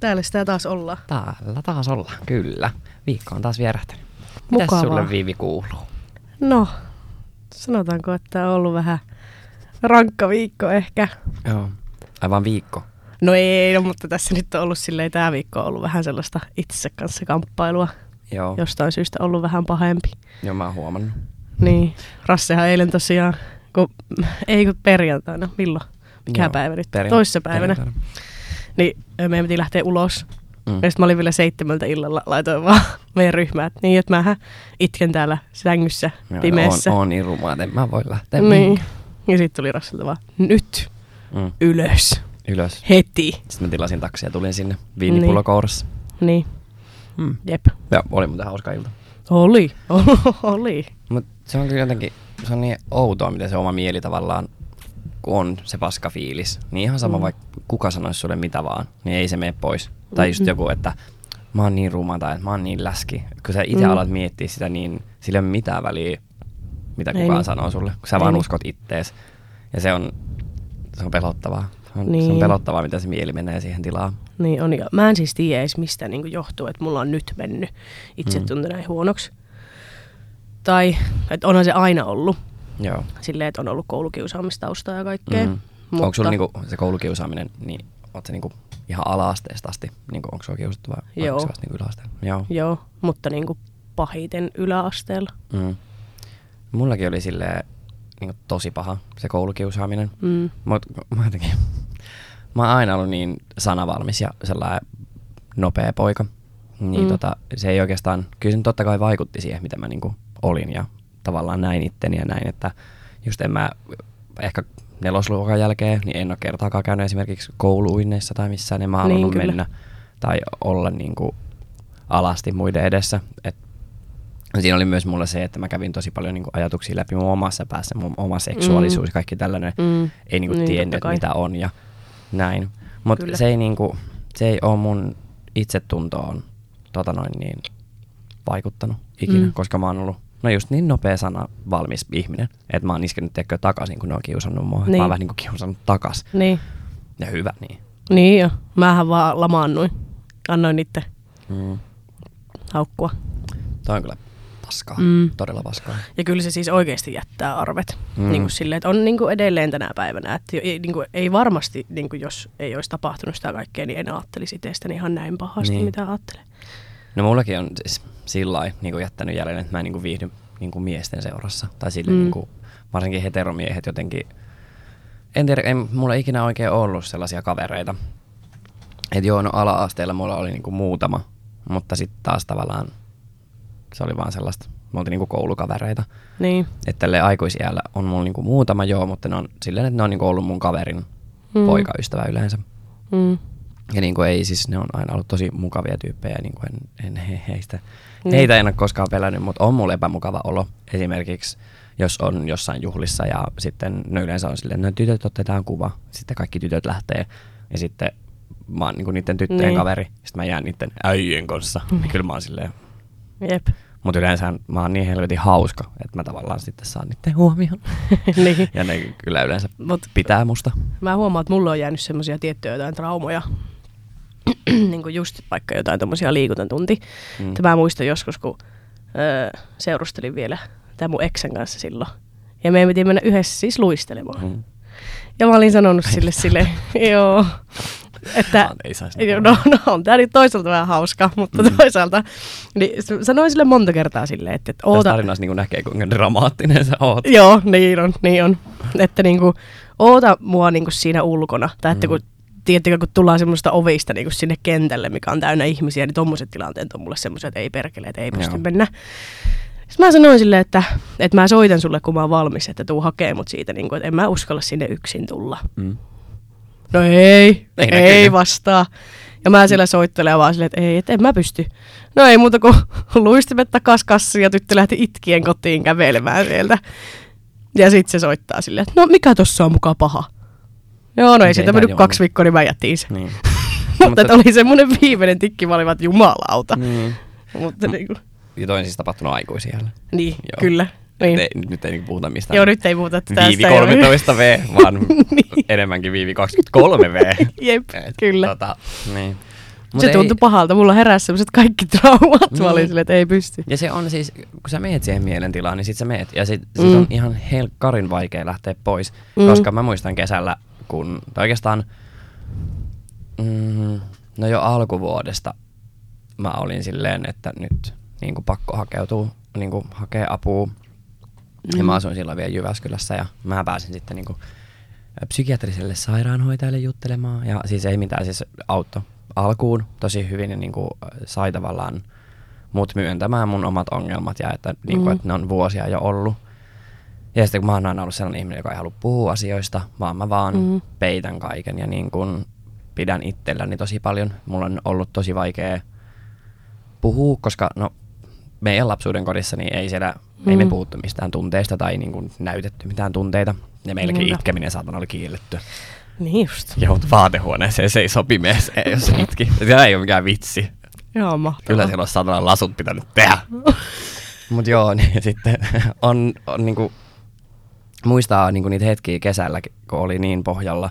Täällä sitä taas ollaan. Täällä taas ollaan, kyllä. Viikko on taas vierähtänyt. Mitäs Mukavaa. sulle Viivi kuuluu? No, sanotaanko, että on ollut vähän rankka viikko ehkä. Joo. Aivan viikko. No ei, no, mutta tässä nyt on ollut silleen, tämä viikko on ollut vähän sellaista itsensä kanssa kamppailua. Joo. Jostain syystä ollut vähän pahempi. Joo, mä oon huomannut. Niin, Rassehan eilen tosiaan, kun, ei kun perjantaina, milloin? Mikä Joo, päivä nyt? perjan- Toissa päivänä. perjantaina. Niin meidän piti lähteä ulos. Mm. Ja sitten mä olin vielä seitsemältä illalla, laitoin vaan meidän ryhmään, että niin, että mähän itken täällä sängyssä Joo, pimeässä. On, on niin rumaa, en mä voi lähteä. Niin. Ja sitten tuli Rassilta vaan, nyt Mm. ylös, Ylös. heti. Sitten mä tilasin taksia ja tulin sinne viinipullo Niin. kourassa. Niin, Mm. jep. Ja oli muuten hauska ilta. Oli, oli. Mutta se on kyllä jotenkin, se on niin outoa, miten se oma mieli tavallaan, kun on se paska fiilis, niin ihan sama Mm. vaikka kuka sanoisi sulle mitä vaan, niin ei se mene pois. Tai just joku, että mä oon niin ruma tai että mä oon niin läski. Kun sä itse Mm. alat miettiä sitä, niin sillä ei ole mitään väliä, mitä Ei kukaan niin. sanoo sulle, kun sä Ei vaan niin. uskot ittees. Ja se on, se on pelottavaa. Se on, se Niin. on pelottavaa, miten se mieli menee siihen tilaan. Niin on. Mä en siis tiedä edes mistä niin johtuu, että mulla on nyt mennyt itsetunto Mm. näin huonoksi. Tai, että onhan se aina ollut. Joo. Silleen, että on ollut koulukiusaamistaustaa ja kaikkea. Mm. Mutta, Onko sulla niinku se koulukiusaaminen, niin oot se niinku ihan ala-asteesta asti, niinku, onko sua kiusattu vai Joo. vasta niinku yläasteella? Joo. Joo, mutta niin kuin pahiten yläasteella. Mm. Mullakin oli silleen niinku tosi paha se koulukiusaaminen, Mm. mut mä jotenkin, mä oon aina ollut niin sanavalmis ja sellainen nopea poika, niin Mm. tota, se ei oikeastaan, kyllä se totta kai vaikutti siihen, mitä mä niinku olin ja tavallaan näin itteni ja näin, että just en mä ehkä nelosluokan jälkeen, niin en ole kertaakaan käynyt esimerkiksi kouluinneissa tai missään, en mä Niin, halunnut kyllä. mennä tai olla niinku alasti muiden edessä. Et siinä oli myös mulla se, että mä kävin tosi paljon niinku ajatuksia läpi mun omassa päässä, mun oma seksuaalisuus ja kaikki tällainen. Mm. Ei Niin, tiennyt, totta kai. mitä on ja näin. Mutta se ei, niinku, se ei ole mun itsetuntoon tota noin niin, vaikuttanut ikinä, Mm. mm. koska mä oon ollut no just niin nopea sana valmis ihminen, että mä oon iskenyt tiedätkö, takaisin, kun ne on kiusannut mua. Niin. Mä Niin. oon vähän niin kuin kiusannut takas. Niin. Ja hyvä niin. Niin jo. Mähän vaan lamaannuin. Annoin niitten Mm. haukkua. Toi on kyllä paskaa. Mm. Todella paskaa. Ja kyllä se siis oikeasti jättää arvet. Mm. Niin kuin silleen, että on niin kuin edelleen tänä päivänä. Että ei, niin kuin, ei varmasti, niin kuin jos ei olisi tapahtunut sitä kaikkea, niin en ajattelisi itsestäni ihan näin pahasti, niin. Niin. mitä ajattelen. No mullakin on siis sillä lailla niin jättänyt jälleen, että mä en niin kuin viihdy niin kuin miesten seurassa. Tai sille Mm. niin kuin, varsinkin heteromiehet jotenkin, en tiedä, ei mulla ikinä oikein ollut sellaisia kavereita. Että joo, no ala-asteella mulla oli niin kuin muutama, mutta sitten taas tavallaan se oli vaan sellaista, me oltiin niin koulukavereita. Niin. Että tälleen aikuisiällä on mulla niin kuin muutama joo, mutta ne on silleen, että ne on niin kuin ollut mun kaverin Mm. poikaystävä yleensä. Mm. Ja niin kuin ei siis, ne on aina ollut tosi mukavia tyyppejä, niin kuin en, en he, heistä, Niin. heitä en ole koskaan pelännyt, mutta on mulle epämukava olo. Esimerkiksi jos on jossain juhlissa ja sitten no yleensä on silleen, no tytöt otetaan kuva, sitten kaikki tytöt lähtee ja sitten mä oon niin niiden tyttöjen Niin. niin. kaveri, sitten mä jään niiden äijien kanssa. Ja kyllä mä oon silleen, Jep. mutta yleensä mä oon niin helvetin hauska, että mä tavallaan sitten saan niiden huomioon. niin. Ja ne kyllä yleensä Mut pitää musta. mä huomaan, että mulla on jäänyt semmoisia tiettyjä jotain traumoja. niin kuin just vaikka jotain tommosia liikuntatunti. Mm. Mä muistan joskus, kun öö, seurustelin vielä tämän mun eksän kanssa silloin. Ja meidän piti mennä yhdessä siis luistelemaan. Mm. Ja mä olin sanonut sille sille, joo, että Vaan ei saisi no, no on tää nyt toisaalta vähän hauska, mutta mm. Toisaalta niin sanoin sille monta kertaa silleen, että, että Tässä oota, tarinassa niin näkee, kuinka dramaattinen sä oot. Joo, niin on, niin on. Että niinku, oota mua niinku siinä ulkona. Tai että Mm. kun, tiedättekö, kun tullaan semmoista ovista niinku sinne kentälle, mikä on täynnä ihmisiä, niin tommoset tilanteet on mulle semmoiset, että ei perkele, että ei pysty Joo. mennä. Sitten mä sanoin silleen, että, että mä soitan sulle, kun mä oon valmis, että tuu hakee mut siitä, niinku, että en mä uskalla sinne yksin tulla. Mm. No ei, Ei ei, ei vastaa. Ja mä siellä soittelen vaan silleen, että ei, että en mä pysty. No ei muuta kuin luistimet takas kassiin ja tyttö lähti itkien kotiin kävelemään sieltä. Ja sitten se soittaa silleen, että no mikä tossa on mukaan paha? Joo, no ei siitä mennyt kaksi viikkoa, niin mä jätin sen. Niin. Mutta että oli semmoinen viimeinen tikki, mä olin vaan, jumalauta. Niin. Mutta niinku, Ja toi on siis tapahtunut aikuisiellä. niin, Joo. kyllä. Niin. Ei, nyt ei niinku puhuta mistään Joo, nyt ei puhuta tästä. Viivi 13V, vaan Niin. enemmänkin Viivi 23V. Jep, Et, kyllä. Tota, niin. Mut se ei- tuntui pahalta. Mulla heräsi sellaiset kaikki traumat. Mä olin Niin. silleen, että ei pysty. Ja se on siis, kun sä meet siihen mielentilaan, niin sit sä meet. Ja sit, sit Mm. on ihan helkkarin vaikea lähteä pois. Mm. Koska mä muistan kesällä, kun tai oikeastaan, mm, no jo alkuvuodesta mä olin silleen, että nyt niin kuin pakko hakeutua, niin kuin hakea apua. Ja Mm. mä asuin silloin vielä Jyväskylässä ja mä pääsin sitten niin kuin psykiatriselle sairaanhoitajalle juttelemaan. Ja siis ei mitään, siis auto alkuun tosi hyvin ja niin kuin sai tavallaan mut myöntämään mun omat ongelmat ja että, niin kuin, Mm. että ne on vuosia jo ollut. Ja sitten kun mä oon aina ollut sellainen ihminen, joka ei halua puhua asioista, vaan mä vaan Mm. peitän kaiken ja niin kuin pidän itselläni tosi paljon. Mulla on ollut tosi vaikea puhua, koska no, meidän lapsuuden kodissa niin ei siellä, mm. ei me Mm. puhuttu mistään tunteista tai niin kuin näytetty mitään tunteita. Ja meilläkin Niinpä. itkeminen saatana oli kielletty. Niin just. Joutui vaatehuoneeseen, se ei sopi mies, ei, jos itki. Se ei ole mikään vitsi. Joo, mahtavaa. Kyllä siellä olisi saatana lasut pitänyt tehdä. Mut joo, niin sitten on, on niinku, muistaa niinku niitä hetkiä kesällä, kun oli niin pohjalla,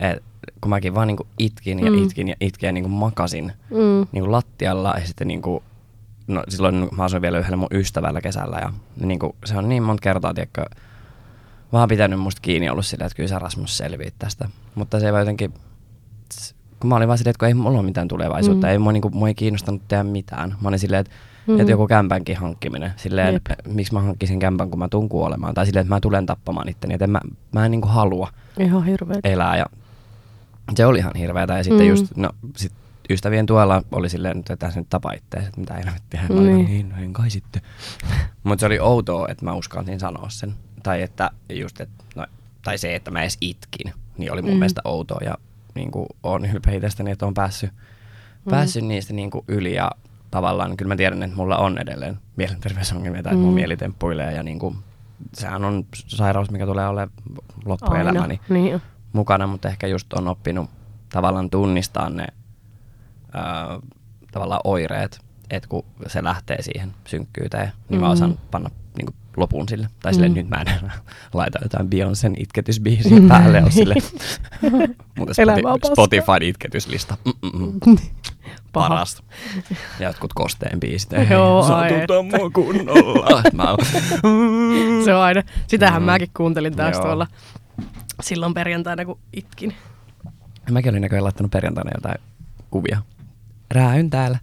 että kun mäkin vaan niinku itkin ja Mm. itkin ja itkin ja niinku makasin Mm. niinku lattialla ja sitten niinku, no silloin mä asuin vielä yhdellä mun ystävällä kesällä ja niinku, se on niin monta kertaa, tiedätkö, vaan pitänyt musta kiinni ollut silleen, että kyllä sä Rasmus selviit tästä. Mutta se ei vaan jotenkin, kun mä olin vaan silleen, että kun ei mulla ole mitään tulevaisuutta, Mm. ei mua, niinku, mua ei kiinnostanut tehdä mitään. Mä olin silleen, että, Mm. että joku kämpänkin hankkiminen, silleen, Jep. miksi mä hankkisin kämpän, kun mä tuun kuolemaan, tai silleen, että mä tulen tappamaan itteni, että en mä, mä en niinku halua Ihan hirveet. elää ja se oli ihan hirveätä ja sitten Mm. just, no sit ystävien tuella oli silleen, että tässä nyt tapa ittees, että mitä helvettiä. Mä olin, Niin. niin. no en kai sitten. Mutta se oli outoa, että mä uskalsin sanoa sen. Tai että just, että, no, tai se, että mä edes itkin, niin oli mun Mm. mm. mielestä outoa ja niin kuin, on ylpeä itsestäni, että on päässyt, Mm. päässyt niistä niin kuin yli ja tavallaan kyllä mä tiedän, että mulla on edelleen mielenterveysongelmia tai mm. mun Mm. mieli temppuilee ja niin kuin, sehän on sairaus, mikä tulee olemaan loppuelämäni Niin mukana, mutta ehkä just on oppinut tavallaan tunnistaa ne ää, tavallaan oireet, että kun se lähtee siihen synkkyyteen, niin mä Mm. osaan panna niin lopun sille. Tai silleen, Mm. nyt mä en laita jotain Beyoncén itketysbiisiä päälle, on sille. Mutta Elämä on Spoti- paskaa. Spotify itketyslista. Mm-mm. Paha. Parasta. Ja jotkut kosteen biisit. Ei, Joo, satuta mua kunnolla. Mä Se on aina. Sitähän Mm. mäkin kuuntelin taas Joo. tuolla silloin perjantaina, kun itkin. Mäkin olin näköjään laittanut perjantaina jotain kuvia. Rääyn täällä.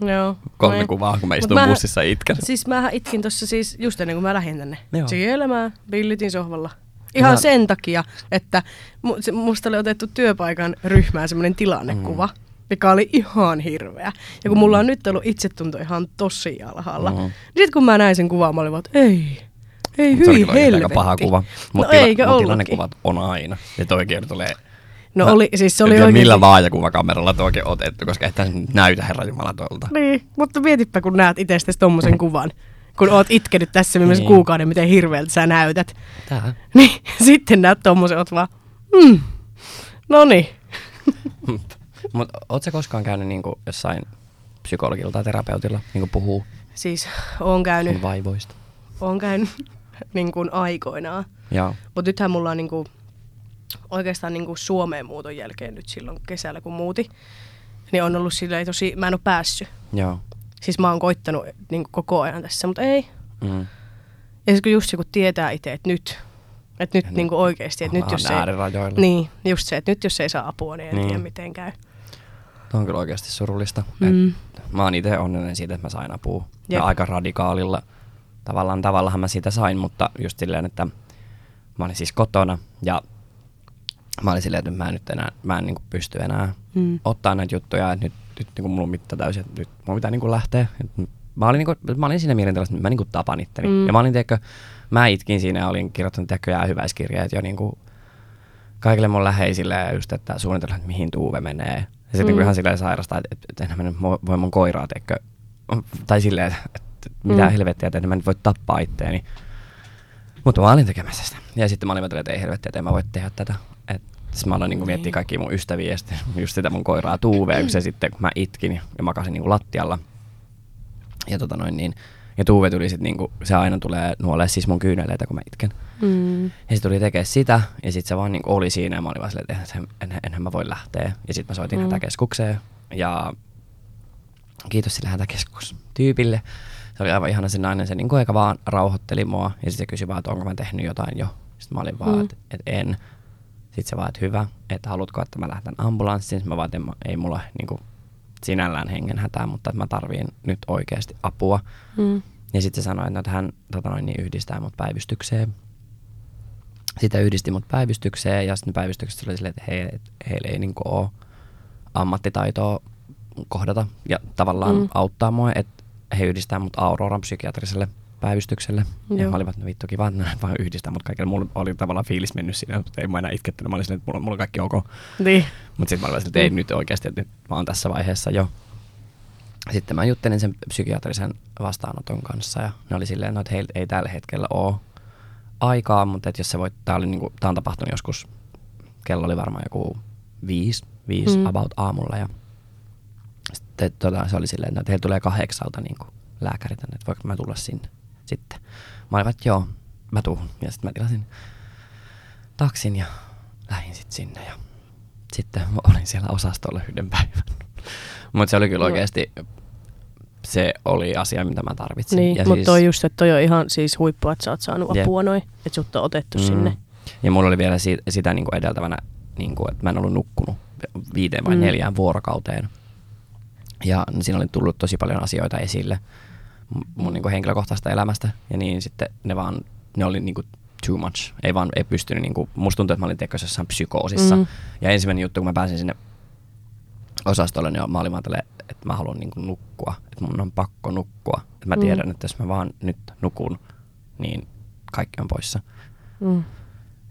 Joo. Kolme Noin. kuvaa, kun mä istun mähän- bussissa ja itken. Siis mähän itkin tossa siis just ennen kuin mä lähdin tänne. Joo. Siellä mä pillitin sohvalla. Ihan Mä- sen takia, että musta oli otettu työpaikan ryhmään semmoinen tilannekuva, Mm. Mikä oli ihan hirveä. Ja kun mulla on nyt ollut itsetunto ihan tosi alhaalla, Mm. niin sit kun mä näin sen kuvan, mä olin vaan, että ei, ei Se hyi helvetti. aika paha kuva. No Mutta eikö mut ollutkin? tilannekuvat on aina. Ja toikin tulee... No Mä oli, siis se oli tiedä, oikein... millä vaajakuvakameralla toikin otettu, koska nyt näytä Herra Jumala tuolta. Niin, mutta mietipä kun näet itsestäsi tommosen kuvan. Kun oot itkenyt tässä viimeisen Niin. kuukauden, miten hirveältä sä näytät. Tää. Niin, sitten näet tommosen, oot vaan, mm, no niin. Mutta oot sä koskaan käynyt niinku jossain psykologilla tai terapeutilla niinku puhuu Siis oon käynyt, sun vaivoista? oon käynyt niin kuin aikoinaan. Joo. Mutta nythän mulla on niin kuin, oikeastaan niin kuin Suomeen muuton jälkeen nyt silloin kesällä kun muuti, niin on ollut silleen tosi, mä en ole päässyt. Joo. Siis mä oon koittanut niin kuin koko ajan tässä, mutta ei. Mm. Ja kun just se, kun tietää itse, että nyt, että nyt Ja niin kuin oikeasti, että nyt jos ei, niin, just se, että nyt jos ei saa apua, niin en Niin. tiedä miten käy. Tuo on kyllä oikeasti surullista. Mm. Et mä oon itse onnellinen siitä, että mä sain apua. Ja aika radikaalilla tavallaan tavallahan mä siitä sain, mutta just silleen, että mä olin siis kotona ja mä olin silleen, että mä en nyt enää, mä en niin pysty enää Mm. ottaa näitä juttuja, että nyt, nyt niin mulla on mitta täysin, että nyt mun pitää niin lähteä. Mä, olin, niin kuin, mä olin siinä mielentilassa, että mä niin tapan itteni. Mm. Ja mä olin, tiedätkö, mä itkin siinä ja olin kirjoittanut tiedätkö, jäähyväiskirjeet jo niin kuin kaikille mun läheisille ja just, että suunnitellaan, että mihin Tuuve menee. Ja sitten Mm. mm. ihan silleen sairasta, että, että, enhän mä nyt voi mun koiraa, tiedätkö, tai silleen, että, että mitä Mm. helvettiä, että en mä nyt voi tappaa itteeni. Mutta mä olin tekemässä sitä. Ja sitten mä olin että ei helvettiä, että en mä voi tehdä tätä. Et sitten mä aloin niinku miettiä Niin. kaikkia mun ystäviä ja sitten just sitä mun koiraa Tuuvea, kun se sitten, kun mä itkin ja, makasin niinku lattialla. Ja tota noin niin. Ja Tuuve tuli sitten niinku, se aina tulee nuolee siis mun kyyneleitä, kun mä itken. Mm. Ja se tuli tekemään sitä, ja sitten se vaan niinku oli siinä, ja mä olin vaan silleen, että enhän, enhän, enhän mä voi lähteä. Ja sitten mä soitin Mm. hätäkeskukseen, Ja kiitos sille hätäkeskustyypille. Se oli aivan ihana se nainen, se niin kuin eikä vaan rauhoitteli mua ja sitten se kysyi vaan, että onko mä tehnyt jotain jo. Sitten mä olin vaan, mm. että et en. Sitten se vaan, että hyvä, että haluatko, että mä lähden ambulanssiin. Sitten mä vaan, että ei mulla niin kuin, sinällään hengenhätää, mutta että mä tarviin nyt oikeasti apua. Mm. Ja sitten se sanoi, että hän tota noin, niin yhdistää mut päivystykseen. Sitä yhdisti mut päivystykseen ja sitten päivystyksestä oli silleen, että he, heillä ei niin ole ammattitaitoa kohdata ja tavallaan mm. auttaa mua, että he yhdistää mut Auroran psykiatriselle päivystykselle. Joo. Ja mä olin, että no vittu kiva, että vaan yhdistää mut kaikille. Mulla oli tavallaan fiilis mennyt siinä, mutta ei mä enää itkettänyt. Mä olin silleen, että mulla, mulla on kaikki ok. Niin. Mutta sitten mä olin että ei mm. nyt oikeasti, että nyt mä oon tässä vaiheessa jo. Sitten mä juttelin sen psykiatrisen vastaanoton kanssa ja ne oli silleen, no, että heillä ei tällä hetkellä ole aikaa, mutta että jos se voi, tää, oli niinku, tää on tapahtunut joskus, kello oli varmaan joku viisi, viisi mm. about aamulla ja sitten tota, se oli silleen, että heillä tulee kahdeksalta niinku lääkäri tänne, että voiko mä tulla sinne sitten. Mä olin, että joo, mä tuun. Ja sitten mä tilasin taksin ja lähdin sitten sinne ja sitten mä olin siellä osastolla yhden päivän. Mutta se oli kyllä oikeasti, se oli asia, mitä mä tarvitsin. Niin, mutta siis, toi just, että toi on ihan siis huippu, että sä oot saanut apua noin, että sut on otettu mm. sinne. Ja mulla oli vielä si- sitä niin kuin edeltävänä, niin kuin, että mä en ollut nukkunut viiteen vai mm. neljään vuorokauteen. Ja siinä oli tullut tosi paljon asioita esille mun niin kuin henkilökohtaisesta elämästä. Ja niin sitten ne vaan, ne oli niin kuin too much. Ei vaan, ei pystynyt, niin kuin, musta tuntui, että mä olin jossain psykoosissa. Mm. Ja ensimmäinen juttu, kun mä pääsin sinne osastolle, niin mä olin vaan tälle, että mä haluan niin kuin nukkua. Että mun on pakko nukkua. Että mä mm. tiedän, mm. että jos mä vaan nyt nukun, niin kaikki on poissa. Mm.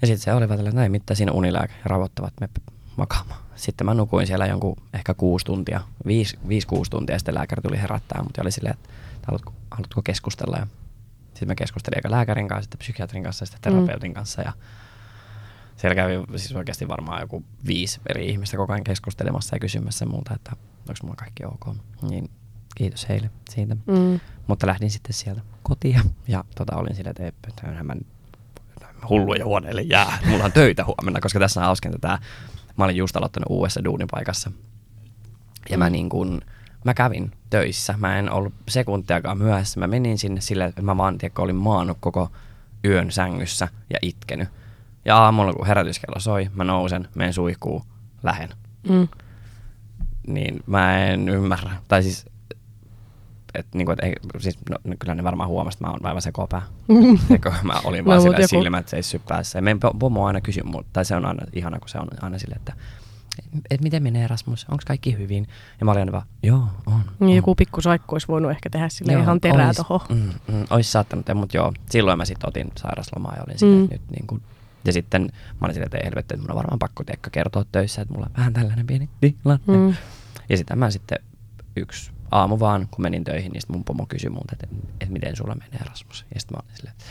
Ja sitten se oli vaan tällä, näin mitä siinä unilääke rauhoittavat me makaamaan. Sitten mä nukuin siellä jonkun ehkä kuusi tuntia, viisi, viisi kuusi tuntia, ja sitten lääkäri tuli herättää, mutta oli silleen, että haluatko, haluatko keskustella. Ja sitten mä keskustelin eikä lääkärin kanssa, sitten psykiatrin kanssa ja sitten mm. terapeutin mm. kanssa. Ja siellä kävi siis oikeasti varmaan joku viisi eri ihmistä koko ajan keskustelemassa ja kysymässä multa, että onko mulla kaikki ok. Niin kiitos heille siitä. Mm. Mutta lähdin sitten sieltä kotiin ja tota, olin sillä, että, että mä hulluja huoneelle jää. Mulla on töitä huomenna, koska tässä on hauskinta tämä. Mä olin just aloittanut uudessa duunipaikassa. Ja mä niin kuin, mä kävin töissä. Mä en ollut sekuntiakaan myöhässä. Mä menin sinne sille, että mä vaan tiedä, olin maannut koko yön sängyssä ja itkenyt. Ja aamulla, kun herätyskello soi, mä nousen, menen suihkuun, lähen. Mm. Niin mä en ymmärrä. Tai siis, et, niin kuin, et, ei, siis no, kyllä ne varmaan huomasi, että mä oon aivan sekopää. Eikö, mä olin vaan no, sillä silmät seissyt päässä. Ja meidän pomo aina kysyy, tai se on aina ihana, kun se on aina silleen, että että miten menee Erasmus, onko kaikki hyvin? Ja mä olin vaan, joo, on. Niin joku pikkusaikku olisi voinut ehkä tehdä sille ihan terää olis, tohon. Mm, mm, olisi saattanut, mutta joo, silloin mä sitten otin sairaslomaa ja olin mm. nyt niin kuin, ja sitten mä olin silleen, että ei helvetti, että mun on varmaan pakko teikka kertoa töissä, että mulla on vähän tällainen pieni tilanne. Mm. Ja sitten mä sitten yksi aamu vaan, kun menin töihin, niin sitten mun pomo kysyi multa, että, että miten sulla menee Erasmus. Ja sitten mä olin silleen, että...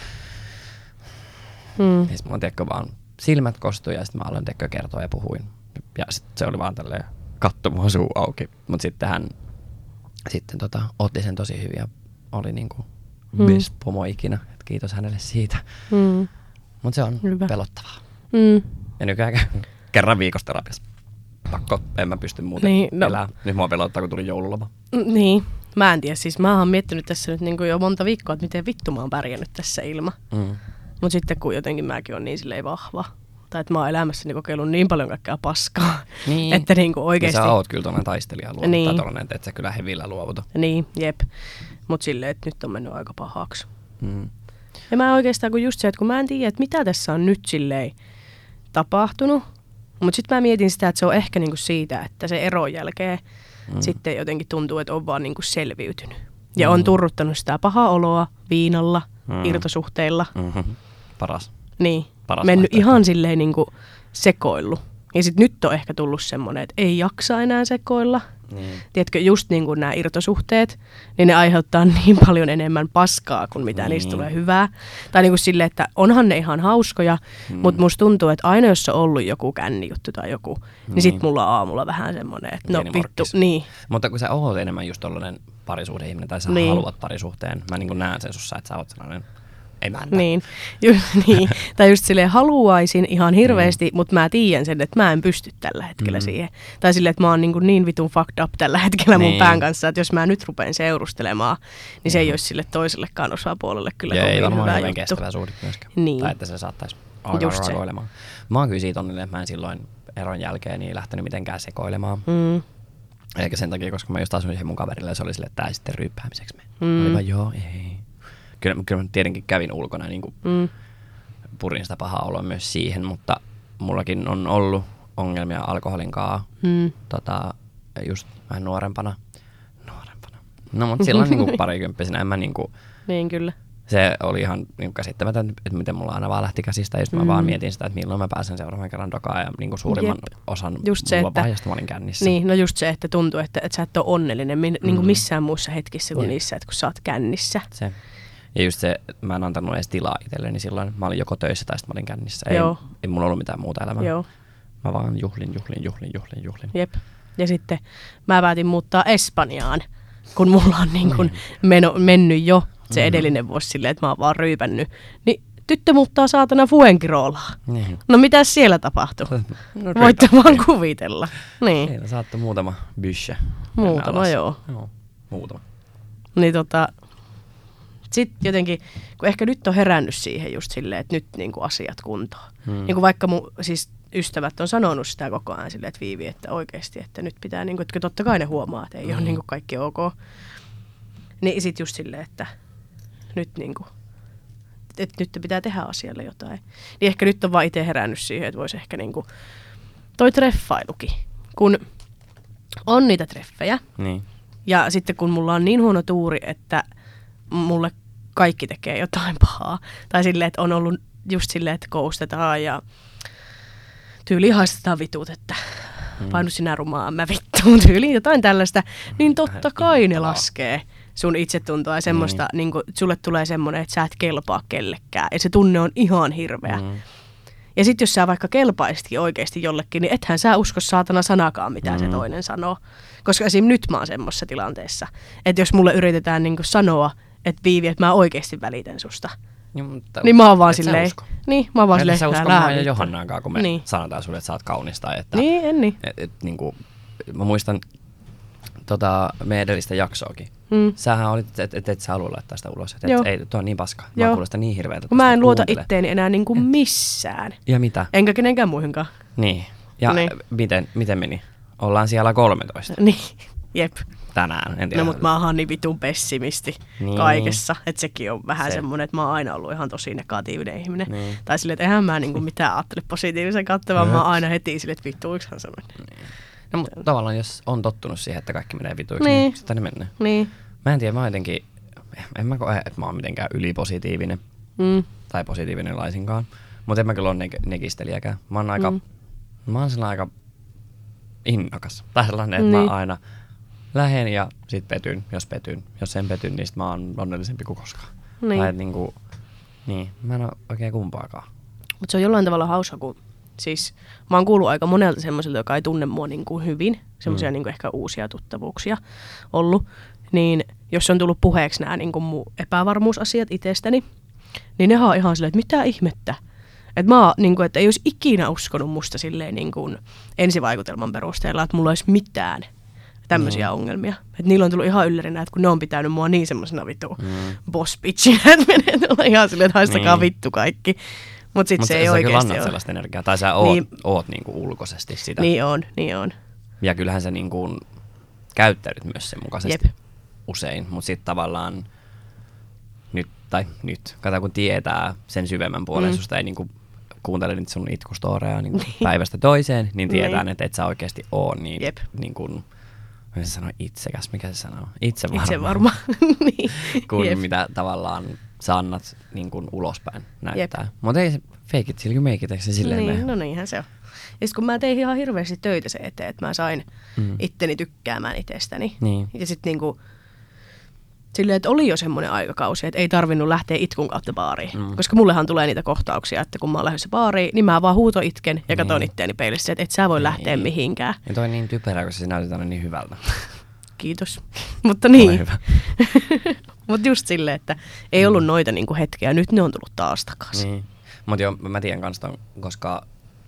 Mm. Ja sitten mulla on vaan silmät kostui ja sitten mä aloin kertoa ja puhuin ja sit se oli vaan tälleen katto mua suu auki. Mutta sitten hän sitten tota, otti sen tosi hyvin ja oli niinku mm. best pomo ikinä. Et kiitos hänelle siitä. Mm. Mutta se on Hyvä. pelottavaa. Mm. Ja nykyään kerran viikossa terapiassa. Pakko, en mä pysty muuten niin, no. elää. Nyt mua pelottaa, kun tuli joululoma. Mm, niin, mä en tiedä. Siis mä oon miettinyt tässä nyt niinku jo monta viikkoa, että miten vittu mä oon pärjännyt tässä ilman. Mm. Mutta sitten kun jotenkin mäkin on niin silleen vahva, tai että mä oon elämässäni kokeillut niin paljon kaikkea paskaa, niin. että niin kuin oikeasti... Ja sä oot kyllä tuollainen taistelija luovuta, niin. tollainen, että et sä kyllä hevillä luovuta. Niin, jep. Mutta silleen, että nyt on mennyt aika pahaksi. Mm. Ja mä oikeastaan, kun just se, että kun mä en tiedä, että mitä tässä on nyt silleen tapahtunut, mutta sitten mä mietin sitä, että se on ehkä niinku siitä, että se eron jälkeen mm. sitten jotenkin tuntuu, että on vaan niinku selviytynyt. Ja mm. on turruttanut sitä pahaa oloa viinalla, mm. irtosuhteilla. Mm-hmm. Paras. Niin, Paras mennyt vaihtoehto. ihan silleen niin kuin sekoillut. Ja sitten nyt on ehkä tullut semmoinen, että ei jaksa enää sekoilla. Niin. Tiedätkö, just niin kuin nämä irtosuhteet, niin ne aiheuttaa niin paljon enemmän paskaa kuin mitä niin. niistä tulee hyvää. Tai niin kuin silleen, että onhan ne ihan hauskoja, mm. mutta musta tuntuu, että aina jos on ollut joku kännijuttu tai joku, niin, niin sit mulla on aamulla vähän semmoinen, että no vittu, niin. Mutta kun sä oot enemmän just tollainen parisuhdeihminen tai sä niin. haluat parisuhteen, mä niin kuin näen sen sussa, että sä oot sellainen emäntä. Niin, ju, niin. tai just silleen haluaisin ihan hirveästi, mm. mutta mä tiedän sen, että mä en pysty tällä hetkellä Mm. mm. siihen. Tai silleen, että mä oon niin, kuin niin vitun fucked up tällä hetkellä mun Niin. pään kanssa, että jos mä nyt rupean seurustelemaan, niin se ei olisi sille toisellekaan osapuolelle kyllä ja ei varmaan hyvä juttu. kestävä suhde myöskään. Niin. Tai että se saattaisi alkaa Just se. rakoilemaan. Mä oon kyllä siitä onnellinen, että mä en silloin eron jälkeen niin lähtenyt mitenkään sekoilemaan. Mm. Eikä sen takia, koska mä just asuin siihen mun kaverille ja se oli silleen, että tää sitten ryyppäämiseksi me. Mm. Mm. Oli vaan, joo, ei. Kyllä, kyllä mä tietenkin kävin ulkona niin kuin Mm. purin sitä pahaa oloa myös siihen, mutta mullakin on ollut ongelmia alkoholin kanssa Mm. tota, just vähän nuorempana. Nuorempana. No mutta silloin niinku parikymppisenä en mä niinku, Niin kyllä. se oli ihan niinku käsittämätön, että miten mulla aina vaan lähti käsistä. Ja sit mä Mm. vaan mietin sitä, että milloin mä pääsen seuraavan kerran dokaan ja niinku suurimman Jep. osan Just se, mulla että- vaiheesta mä olin kännissä. Niin, no just se, että tuntuu, että, että sä et ole onnellinen niin kuin Mm. missään muussa hetkissä kuin Jep. niissä, että kun sä oot kännissä. Se. Ja just se, että mä en antanut edes tilaa itselleni silloin. Mä olin joko töissä tai sitten mä olin kännissä. Ei, Joo. ei mulla ollut mitään muuta elämää. Joo, Mä vaan juhlin, juhlin, juhlin, juhlin, juhlin. jep. Ja sitten mä päätin muuttaa Espanjaan, kun mulla on niin kuin meno, mennyt jo se Mhm. edellinen vuosi silleen, että mä oon vaan ryypännyt. Niin tyttö muuttaa saatana Fuengirolaan. Niin. No mitä siellä tapahtuu? No, Voitte vaan kuvitella. Niin. Heillä saattoi muutama bysche. Muutama, joo. joo. Muutama. Niin tota, sitten jotenkin, kun ehkä nyt on herännyt siihen just silleen, että nyt niinku asiat kuntoon. Hmm. Niin kuin vaikka mun siis ystävät on sanonut sitä koko ajan silleen, että Viivi, että oikeasti, että nyt pitää, niin kuin, että totta kai ne huomaa, että ei ole Mm. niin kuin kaikki ok. Niin sit just silleen, että nyt niin kuin, että nyt pitää tehdä asialle jotain. Niin ehkä nyt on vaan itse herännyt siihen, että voisi ehkä niin kuin, toi treffailukin, kun on niitä treffejä, Niin. ja sitten kun mulla on niin huono tuuri, että mulle kaikki tekee jotain pahaa. Tai silleen, että on ollut just silleen, että koustetaan ja tyyli haistetaan vitut, että Mm. painu sinä rumaan, mä vittuun tyyliin jotain tällaista. Niin totta kai ne laskee sun itsetuntoa ja semmoista, niin. niin että sulle tulee semmoinen, että sä et kelpaa kellekään. Ja se tunne on ihan hirveä. Mm. Mm. Ja sitten jos sä vaikka kelpaisitkin oikeasti jollekin, niin ethän sä usko saatana sanakaan, mitä mm. se toinen sanoo. Koska esim. nyt mä oon semmoisessa tilanteessa, että jos mulle yritetään niinku sanoa, että Viivi, että mä oikeasti välitän susta, Niin, mutta niin mä oon vaan et silleen, usko. niin mä oon vaan Et silleen, sä usko mua ja vittu. Johannaakaan, kun me Niin. sanotaan sulle, että sä oot kaunis tai että... Niin, en niin. Et, et, niinku, mä muistan tota, meidän edellistä jaksoakin. Mm. Sähän olit, että et, et sä halua laittaa sitä ulos. Että et, ei, tuo on niin paska. Mä Joo. kuulostan sitä niin hirveältä. Kun mä en luota kuuntele. itteeni enää niinku missään. Ja mitä? Enkä kenenkään muihinkaan. Niin. Ja Niin. Miten, miten meni? Ollaan siellä 13 Niin, jep. Tänään. En tiedä. No mutta mä oon niin vitun pessimisti Niin. niin. kaikessa. Että sekin on vähän Se. se. semmoinen, että mä oon aina ollut ihan tosi negatiivinen ihminen. Niin. Tai silleen, että eihän mä niinku mitään ajattele positiivisen kautta, vaan mä oon aina heti silleen, että vittu, hän sanoi. No, mutta tavallaan jos on tottunut siihen, että kaikki menee vituiksi, niin, Niin. niin sitä ne menee. Niin. Mä en tiedä, mä jotenkin, en mä koe, että mä oon mitenkään ylipositiivinen Mm. tai positiivinen laisinkaan. Mutta en mä kyllä ole negistelijäkään. Mä oon aika, Mm. mä oon aika innokas. Tai sellainen, että Niin. mä aina lähen ja sit petyn, jos petyn. Jos en petyn, niin sit mä oon onnellisempi kuin koskaan. Niin. Tai niinku, niin, mä en oo oikein kumpaakaan. Mutta se on jollain tavalla hauska, kun siis mä oon kuullut aika monelta semmoiselta, joka ei tunne mua niin kuin hyvin, semmoisia Mm. niin ehkä uusia tuttavuuksia ollut, niin jos on tullut puheeksi nämä niin kuin mun epävarmuusasiat itsestäni, niin ne on ihan silleen, että mitä ihmettä. Että mä niin kuin, että ei olisi ikinä uskonut musta silleen niin kuin ensivaikutelman perusteella, että mulla olisi mitään tämmöisiä Niin. ongelmia. Että niillä on tullut ihan yllärinä, että kun ne on pitänyt mua niin semmoisena vittu Mm. boss bitchinä, että menee tuolla ihan silleen, että haistakaa Niin. vittu kaikki. Mutta sitten Mut se ei oikeasti annat ole. sellaista energiaa. Tai sä oot, niin. Niin. oot niinku ulkoisesti sitä. Niin on, niin on. Ja kyllähän sä niinku käyttäydyt myös sen mukaisesti Jep. usein. Mutta sitten tavallaan nyt, tai nyt, kato kun tietää sen syvemmän puolen, Mm. mm. susta ei niinku kuuntele niitä sun itkustoreja niinku päivästä toiseen, niin tietää, Niin. että et sä oikeasti oo niin, Jep. niin kuin, se sanoo, itsekäs, mikä se sanoo? Itse varma. Itse varma. niin. Kun Jep. mitä tavallaan sä annat niin kuin ulospäin näyttää. Mutta ei se fake it you make it, eikö se silleen niin, mene? no niinhän se on. Ja sit kun mä tein ihan hirveästi töitä se eteen, että mä sain Mm. mm. itteni tykkäämään itsestäni. Niin. Ja sitten niinku, silleen, että oli jo semmoinen aikakausi, että ei tarvinnut lähteä itkun kautta baariin. Mm. Mm. Koska mullehan tulee niitä kohtauksia, että kun mä oon lähdössä baariin, niin mä vaan huuto itken ja katon Niin. itteeni peilissä, että et sä voi lähteä Niin. mihinkään. Ja toi on niin typerä, kun se näytetään aina niin hyvältä. Kiitos. Mutta niin. Mutta just silleen, että ei ollut noita niinku hetkiä, nyt ne on tullut taas takaisin. Niin. Mutta joo, mä tiedän kans ton, koska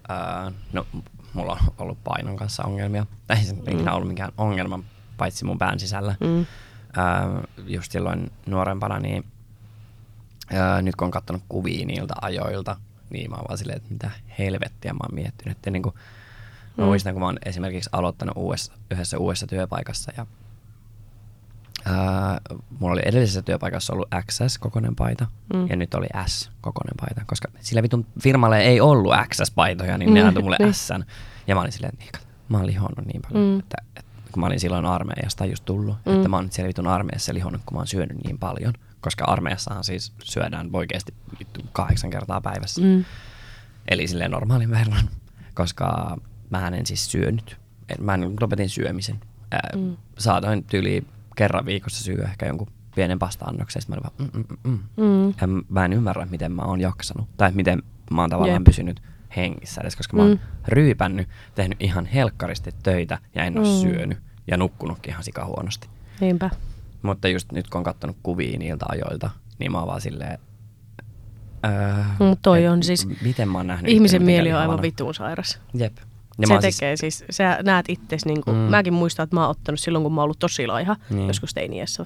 ää, no, mulla on ollut painon kanssa ongelmia. Tai ei se mm. ollut mikään ongelma, paitsi mun pään sisällä. Mm. Ää, just silloin nuorempana, niin ää, nyt kun on katsonut kuvia niiltä ajoilta, niin mä oon vaan silleen, että mitä helvettiä mä oon miettinyt. Että niin kuin, mä Mm. muistan, kun mä oon esimerkiksi aloittanut uudessa, yhdessä uudessa työpaikassa ja ää, mulla oli edellisessä työpaikassa ollut XS-kokoinen paita Mm. ja nyt oli S-kokoinen paita, koska sillä vitun firmalle ei ollut XS-paitoja, niin ne Mm, antoi mulle niin. S. Ja mä olin silleen, että mä oon lihonnut niin paljon, Mm. että, kun mä olin silloin armeijasta just tullut, Mm. että mä oon nyt siellä vitun armeijassa lihonnut, kun mä oon syönyt niin paljon. Koska armeijassahan siis syödään oikeasti kahdeksan kertaa päivässä. Mm. Eli silleen normaalin verran, koska mä en siis syönyt. En, mä lopetin syömisen. Ää, Mm. Saatoin tyyli kerran viikossa syödä ehkä jonkun pienen pasta-annoksen. Mä vaan, mm, mm, mm. Mm. Ja mä en ymmärrä, miten mä oon jaksanut. Tai miten mä oon tavallaan Jep. pysynyt hengissä edes, koska mä oon Mm. ryypännyt, tehnyt ihan helkkaristi töitä ja en oo Mm. syönyt. Ja nukkunutkin ihan sika huonosti. Niinpä. Mutta just nyt kun on kattonut kuvia niiltä ajoilta, niin mä oon vaan silleen... Öö, Mut toi et on siis- Miten mä oon nähnyt Ihmisen itteni mieli on aivan vittuun sairas. Jep. Ja se oon tekee siis, siis, sä näet itses, niin kuin, Mm. mäkin muistan, että mä oon ottanut silloin, kun mä oon ollut tosi laiha, niin. joskus teiniässä.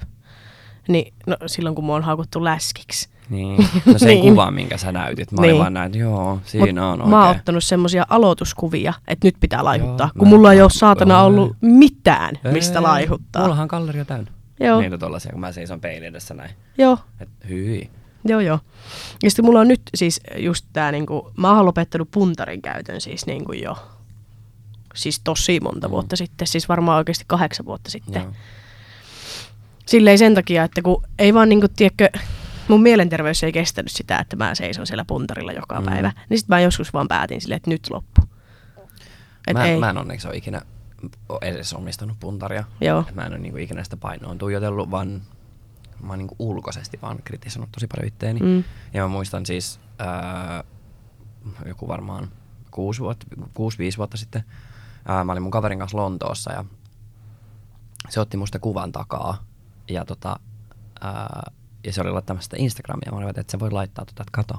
Niin, no, silloin kun mä oon haukuttu läskiksi. Niin. No se Niin. kuva, minkä sä näytit. Mä olin Niin. vaan näin, että joo, siinä on Mut oikein. mä oon ottanut semmosia aloituskuvia, että nyt pitää laihuttaa, Joo, kun mä- mulla ei ole saatana Ei. ollut mitään, mistä Ei, laihuttaa. Mullahan on galleria täynnä. Joo, Niitä tollasia, kun mä seison peilin edessä näin. joo, Et hyi. joo, joo. Ja sitten mulla on nyt siis just tää niinku, mä oon lopettanut puntarin käytön siis niinku jo, siis tosi monta Mm. vuotta sitten, siis varmaan oikeasti kahdeksan vuotta sitten. Joo. Silleen sen takia, että kun ei vaan niinku, tiedätkö, mun mielenterveys ei kestänyt sitä, että mä seison siellä puntarilla joka Mm. päivä. Niin sit mä joskus vaan päätin silleen, että nyt loppu. Et Mä, ei. mä en onneksi ole ikinä o- edes omistanut puntaria. Joo. Mä en ole niinku ikinä sitä painoa tuijotellut, vaan mä oon niinku ulkoisesti vaan kritisoinut tosi paljon itteeni. Mm. Ja mä muistan siis ää, joku varmaan kuusi vuotta, kuusi, viisi vuotta sitten. Ää, mä olin mun kaverin kanssa Lontoossa ja se otti musta kuvan takaa. Ja, tota, ää, ja se oli laittamassa sitä Instagramia. Mä olin, että sä voi laittaa tota, että kato.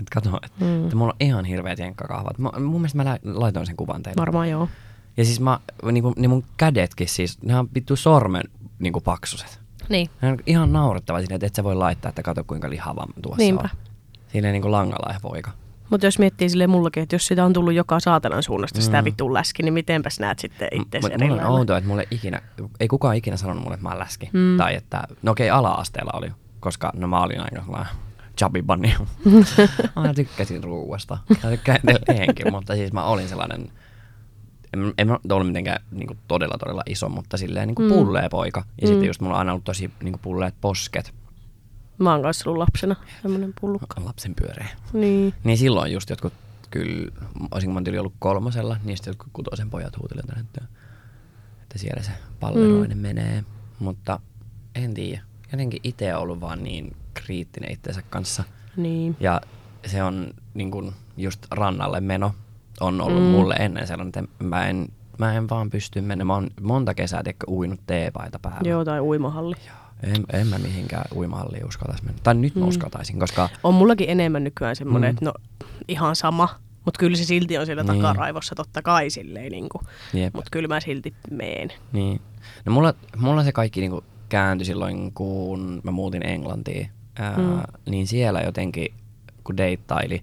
Että kato, että, Mm. että mulla on ihan hirveät jenkkakahvat. Mä, mun mielestä mä laitoin sen kuvan teille. Varmaan joo. Ja siis mä, niinku, niin mun kädetkin siis, ne on vittu sormen niinku paksuset. Niin. Ne on ihan naurettava siinä, että et sä voi laittaa, että kato kuinka lihava tuossa Niinpä. on. Siinä niinku langalla ja poika. Mutta jos miettii silleen mullakin, että jos sitä on tullut joka saatanan suunnasta sitä Mm. vitun läski, niin mitenpäs näet sitten itse eri mulla on outoa, että mulle ikinä, ei kukaan ikinä sanonut mulle, että mä oon läski. Mm. Tai että, no okei, ala-asteella oli, koska no mä olin aika sellainen chubby bunny. mä tykkäsin ruuasta. Mä tykkään edelleenkin, mutta siis mä olin sellainen, en, en mä ollut mitenkään niin kuin todella todella iso, mutta silleen niin kuin Mm. pullee poika. Ja Mm. sitten just mulla on aina ollut tosi niin kuin pulleet posket. Mä oon kanssa ollut lapsena semmonen pullukka. Lapsen pyöreä. Niin. Niin silloin just jotkut, kyllä, olisinko mä tyyli ollut kolmosella, niin sitten jotkut kutosen pojat huutelivat, että, että siellä se palleroinen mm. menee. Mutta en tiedä. Jotenkin itse ollut vaan niin kriittinen itsensä kanssa. Niin. Ja se on niin kun, just rannalle meno on ollut Mm. mulle ennen sellainen, että mä en, mä en vaan pysty mennä. Mä oon monta kesää teikö uinut teepaita päällä. Joo, tai uimahalli. En, en mä mihinkään uimahalliin uskaltaisi mennä. Tai nyt mä Mm. uskaltaisin, koska On mullakin enemmän nykyään semmoinen, Mm. että no ihan sama, mutta kyllä se silti on siellä Niin. takaraivossa totta kai silleen, niin mutta kyllä mä silti meen. Niin. No mulla, mulla se kaikki niinku kääntyi silloin, kun mä muutin Englantiin. Ää, Mm. Niin siellä jotenkin, kun deittaili,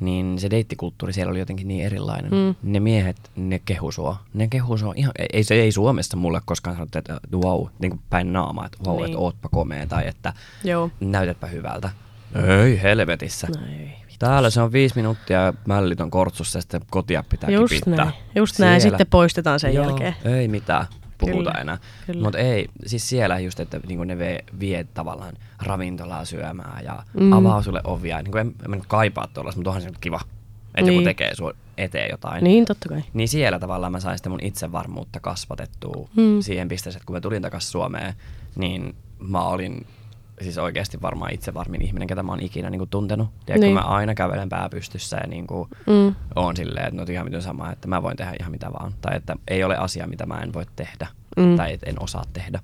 niin se deittikulttuuri siellä oli jotenkin niin erilainen. Mm. Ne miehet, ne kehu sua. Ne kehu sua ihan, ei, se ei Suomessa mulle koskaan sanottu, että wow, niin kuin päin naamaa, että wow, Niin. että ootpa komea tai että Joo. näytätpä hyvältä. Ei helvetissä. No ei. Täällä se on viisi minuuttia ja mällit on kortsussa ja sitten kotia pitää Just kipittää. näin. Just näin. Siellä- Sitten poistetaan sen Joo, jälkeen. Ei mitään puhuta Kyllä, enää. Mutta ei, siis siellä just, että niinku ne vie, vie tavallaan ravintolaa syömään ja Mm. avaa sulle ovia. Niinku en, en mä nyt kaipaa tuollaista, mutta onhan se nyt kiva, että Niin. joku tekee sun eteen jotain. Niin, totta kai. Niin siellä tavallaan mä sain sitä mun itsevarmuutta kasvatettua mm. siihen pisteeseen, että kun mä tulin takaisin Suomeen, niin mä olin siis oikeasti varmaan itsevarmin ihminen, ketä mä oon ikinä niin kuin tuntenut. Tiedätkö, Niin. mä aina kävelen pää pystyssä ja niin kuin Mm. oon silleen, että no ihan miten sama, että mä voin tehdä ihan mitä vaan. Tai että ei ole asia, mitä mä en voi tehdä. Mm. Tai että en osaa tehdä.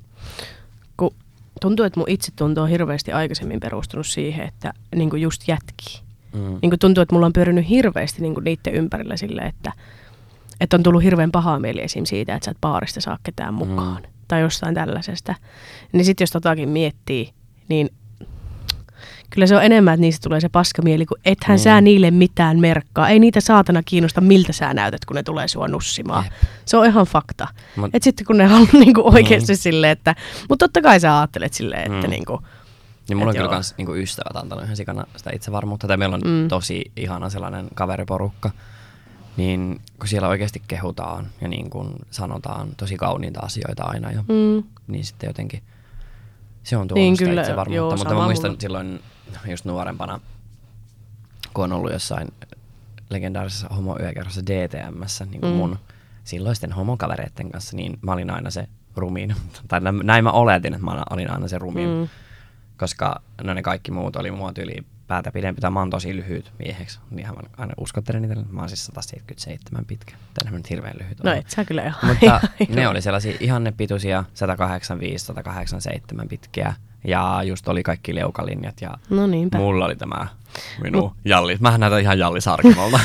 Kun tuntuu, että mun itsetunto on hirveästi aikaisemmin perustunut siihen, että niin kuin just jätkii. Mm. Niin kuin tuntuu, että mulla on pyörinyt hirveästi niin kuin niiden ympärillä silleen, että, että on tullut hirveän pahaa mieli esim. siitä, että sä et baarista saa ketään mukaan. Mm. Tai jostain tällaisesta. Niin sitten jos totakin miettii, niin kyllä se on enemmän, että niistä tulee se paskamieli, kun ethän Mm. sä niille mitään merkkaa. Ei niitä saatana kiinnosta, miltä sä näytät, kun ne tulee sua nussimaan. Jep. Se on ihan fakta. Mut- Et sitten kun ne haluaa niinku oikeasti mm. silleen, että... Mutta totta kai sä ajattelet silleen, että Mm. niinku... Niin mulla on kyllä kans niinku ystävät antanut ihan sikana sitä itsevarmuutta. Tai meillä on mm. tosi ihana sellainen kaveriporukka. Niin kun siellä oikeasti kehutaan ja niin kun sanotaan tosi kauniita asioita aina jo, Mm. niin sitten jotenkin se on tuonut Niin, kyllä, itsevarmuutta. joo, Mutta mä muistan mulla. silloin just nuorempana, kun on ollut jossain legendaarisessa homoyökerhossa DTMssä niin kuin Mm. mun silloisten homokavereiden kanssa, niin mä olin aina se rumiin. tai nä- näin mä oletin, että mä olin aina se rumiin. Mm. Koska no ne kaikki muut oli mua tyyli päätä pidempi, tai mä oon tosi lyhyt mieheksi. Niinhän mä aina uskottelen niitä. Mä oon siis 177 pitkä. Tänne mä nyt hirveän lyhyt No et sä kyllä ihan... Mutta ihan- ne oli sellaisia ihannepituisia, 185, 187 pitkiä. Ja just oli kaikki leukalinjat ja No niinpä. mulla oli tämä minun Mut, Jalli. Mähän näytän ihan Jalli Sarkimolta.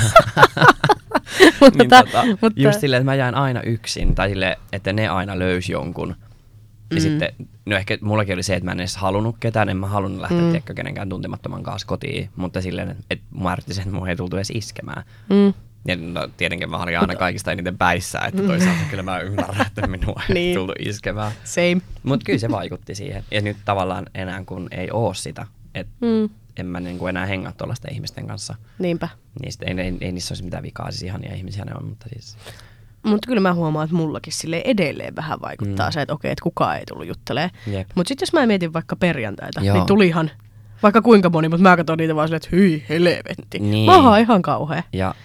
mutta, niin tota, mutta, just silleen, että mä jäin aina yksin. Tai silleen, että ne aina löysi jonkun. Ja Mm. sitten, no ehkä mullakin oli se, että mä en edes halunnut ketään, en mä halunnut lähteä, Mm. tiedätkö, kenenkään tuntemattoman kanssa kotiin. Mutta silleen, että, että mä ärsytti se, että mun ei tultu edes iskemään. mm, Ja no, tietenkin mä olin aina kaikista eniten päissä, että toisaalta kyllä mä ymmärrän, että minua ei Niin. niin. tullut iskemään. same. Mutta kyllä se vaikutti siihen. Ja nyt tavallaan enää kun ei oo sitä, että Mm, en mä niinku enää hengaa tuollaisten ihmisten kanssa, niinpä. niin sit ei, ei, ei niissä olisi mitään vikaa, siis ihania ihmisiä ne on, mutta siis... Mutta kyllä mä huomaan, että mullakin sille edelleen vähän vaikuttaa Mm. se, että okei, että kukaan ei tullut juttelee. Mutta sitten jos mä mietin vaikka perjantaita, Joo. niin tulihan vaikka kuinka moni, mutta mä katson niitä vaan silleen, että hyi helvetti. Niin. Mä oon ihan kauhea. Ja,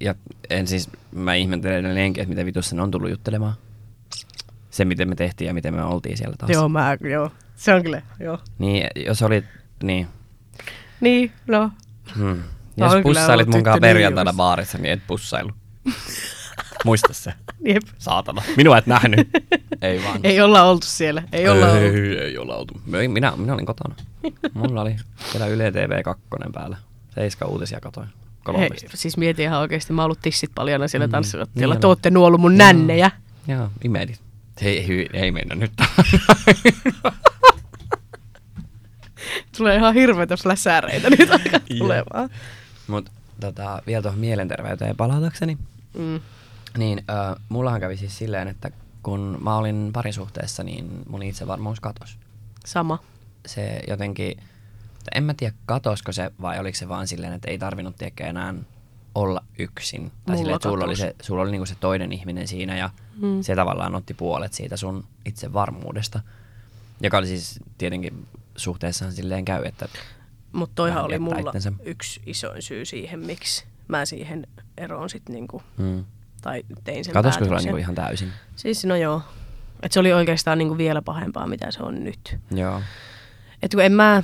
ja en siis, mä ihmettelen edelleenkin, että miten vitussa ne on tullut juttelemaan. Se, miten me tehtiin ja miten me oltiin siellä taas. Joo, mä, joo. Se on kyllä, joo. Niin, jos olit, niin. Niin, no. Hmm. Jos pussailit ollut munkaan tyttö perjantaina niin baarissa, niin et pussailu. Muista se. Jep. Saatana. Minua et nähnyt. ei vaan. Ei olla oltu siellä. Ei olla oltu. ei, ei olla oltu. Minä, minä, minä olin kotona. Mulla oli siellä Yle TV 2 päällä. Seiska uutisia katoin. Hei, siis mietin ihan oikeesti, mä oon ollut tissit paljana siellä Mm, tanssilattialla. niin oli. Te ootte nuollut mun Joo. nännejä. Joo, imelit. Ei, ei, ei mennä nyt. Tulee ihan hirveitä fläsäreitä nyt alkaa Joo. tulemaan. Mut tota, vielä tuohon mielenterveyteen palatakseni. Mm. Niin äh, mullahan kävi siis silleen, että kun mä olin parisuhteessa, niin mun itsevarmuus katosi. Sama. Se jotenkin, en mä tiedä katosko se vai oliko se vaan silleen, että ei tarvinnut tiedäkö enää olla yksin. Tai Mulla silleen, että sulla oli, se, sulla oli niinku se toinen ihminen siinä ja Mm. mm. se tavallaan otti puolet siitä sun itsevarmuudesta. Joka oli siis tietenkin suhteessahan silleen käy, että Mutta toihan oli mulla itsensä. yksi isoin syy siihen, miksi mä siihen eroon sitten niinku, mm. Tai tein sen katosko sulla niinku ihan täysin? Siis no joo. Et se oli oikeastaan niinku vielä pahempaa, mitä se on nyt. Joo. Et kun en mä,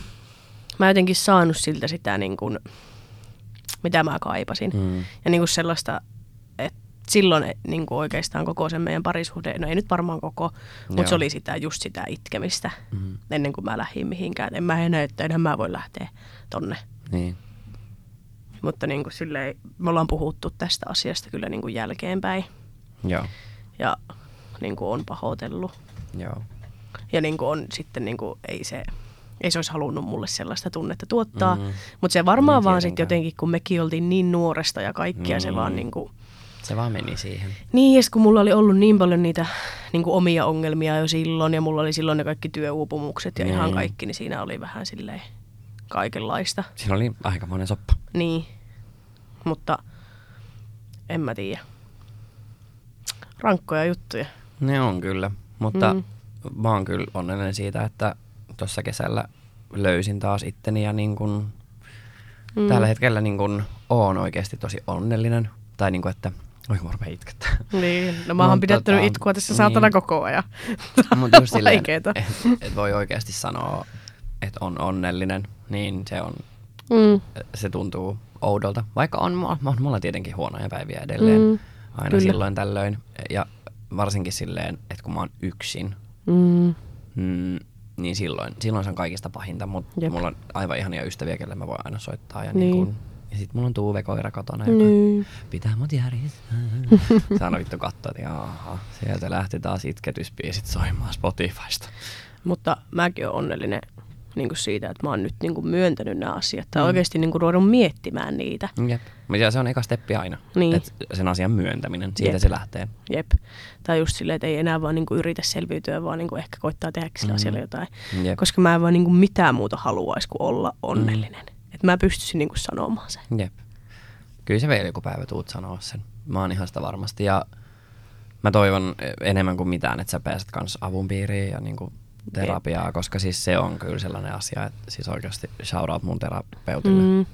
mä jotenkin saanut siltä sitä niinku, mitä mä kaipasin. Mm. Ja niinku sellaista, että silloin niin kuin oikeastaan koko sen meidän parisuhde, no ei nyt varmaan koko, mutta se oli sitä, just sitä itkemistä Mm. ennen kuin mä lähdin mihinkään. En mä enää, että enhän mä voi lähteä tonne. Niin. Mutta niin kuin silleen, me ollaan puhuttu tästä asiasta kyllä niin kuin jälkeenpäin Joo. ja niin kuin on pahoitellut. Joo. Ja niin kuin on sitten, niin kuin, ei se ei se olisi halunnut mulle sellaista tunnetta tuottaa. Mm. Mutta se varmaan Niin vaan sitten jotenkin, kun mekin oltiin niin nuoresta ja kaikkia, se Mm. vaan niin kuin, Se vaan meni siihen. Niin, ja kun mulla oli ollut niin paljon niitä niin kuin omia ongelmia jo silloin, ja mulla oli silloin ne kaikki työuupumukset ja Niin. ihan kaikki, niin siinä oli vähän silleen kaikenlaista. Siinä oli aikamoinen soppa. Niin, mutta en mä tiedä. Rankkoja juttuja. Ne on kyllä, mutta Mm. mä oon kyllä onnellinen siitä, että tuossa kesällä löysin taas itteni ja niin kun mm. tällä hetkellä niin kun oon oikeasti tosi onnellinen. Tai niin kun, että oi mä rupean itkettää. Niin, no mä oon pidättänyt tota, itkua tässä saatana niin. koko ajan. Mutta just silleen, et, et voi oikeasti sanoa, että on onnellinen, niin se on Mm. se tuntuu oudolta. Vaikka on, on, mulla tietenkin huonoja päiviä edelleen, Mm, aina kyllä. silloin tällöin. Ja varsinkin silleen, että kun mä oon yksin, Mm. mm, niin silloin, silloin se on kaikista pahinta, mutta Jep. mulla on aivan ihania ystäviä, kelle mä voin aina soittaa. Ja, Niin. niin. Kun, ja sit mulla on Tuuve koira kotona, joka Niin. pitää mut järjestää. Sano vittu katsoa, että jaha, sieltä lähti taas itketysbiisit soimaan Spotifysta. Mutta mäkin olen onnellinen niin kuin siitä, että mä oon nyt niin kuin myöntänyt nämä asiat. Tai Mm. oikeasti niin kuin ruvennut miettimään niitä. Jep. Mutta se on eka steppi aina. Niin. Et sen asian myöntäminen, siitä Jep. se lähtee. Jep. Tai just silleen, että ei enää vaan niin kuin yritä selviytyä, vaan niin kuin ehkä koittaa tehdä sillä Mm. asialla jotain. Jep. Koska mä en vaan niin kuin mitään muuta haluaisi kuin olla onnellinen. Mm. Että mä pystyisin niin kuin sanomaan sen. Jep. Kyllä se vielä joku päivä tuut sanoa sen. Mä oon ihan sitä varmasti. Ja mä toivon enemmän kuin mitään, että sä pääset kans avun piiriin ja niinku terapiaa, koska siis se on kyllä sellainen asia, että siis oikeasti shout out mun terapeutille. Mm.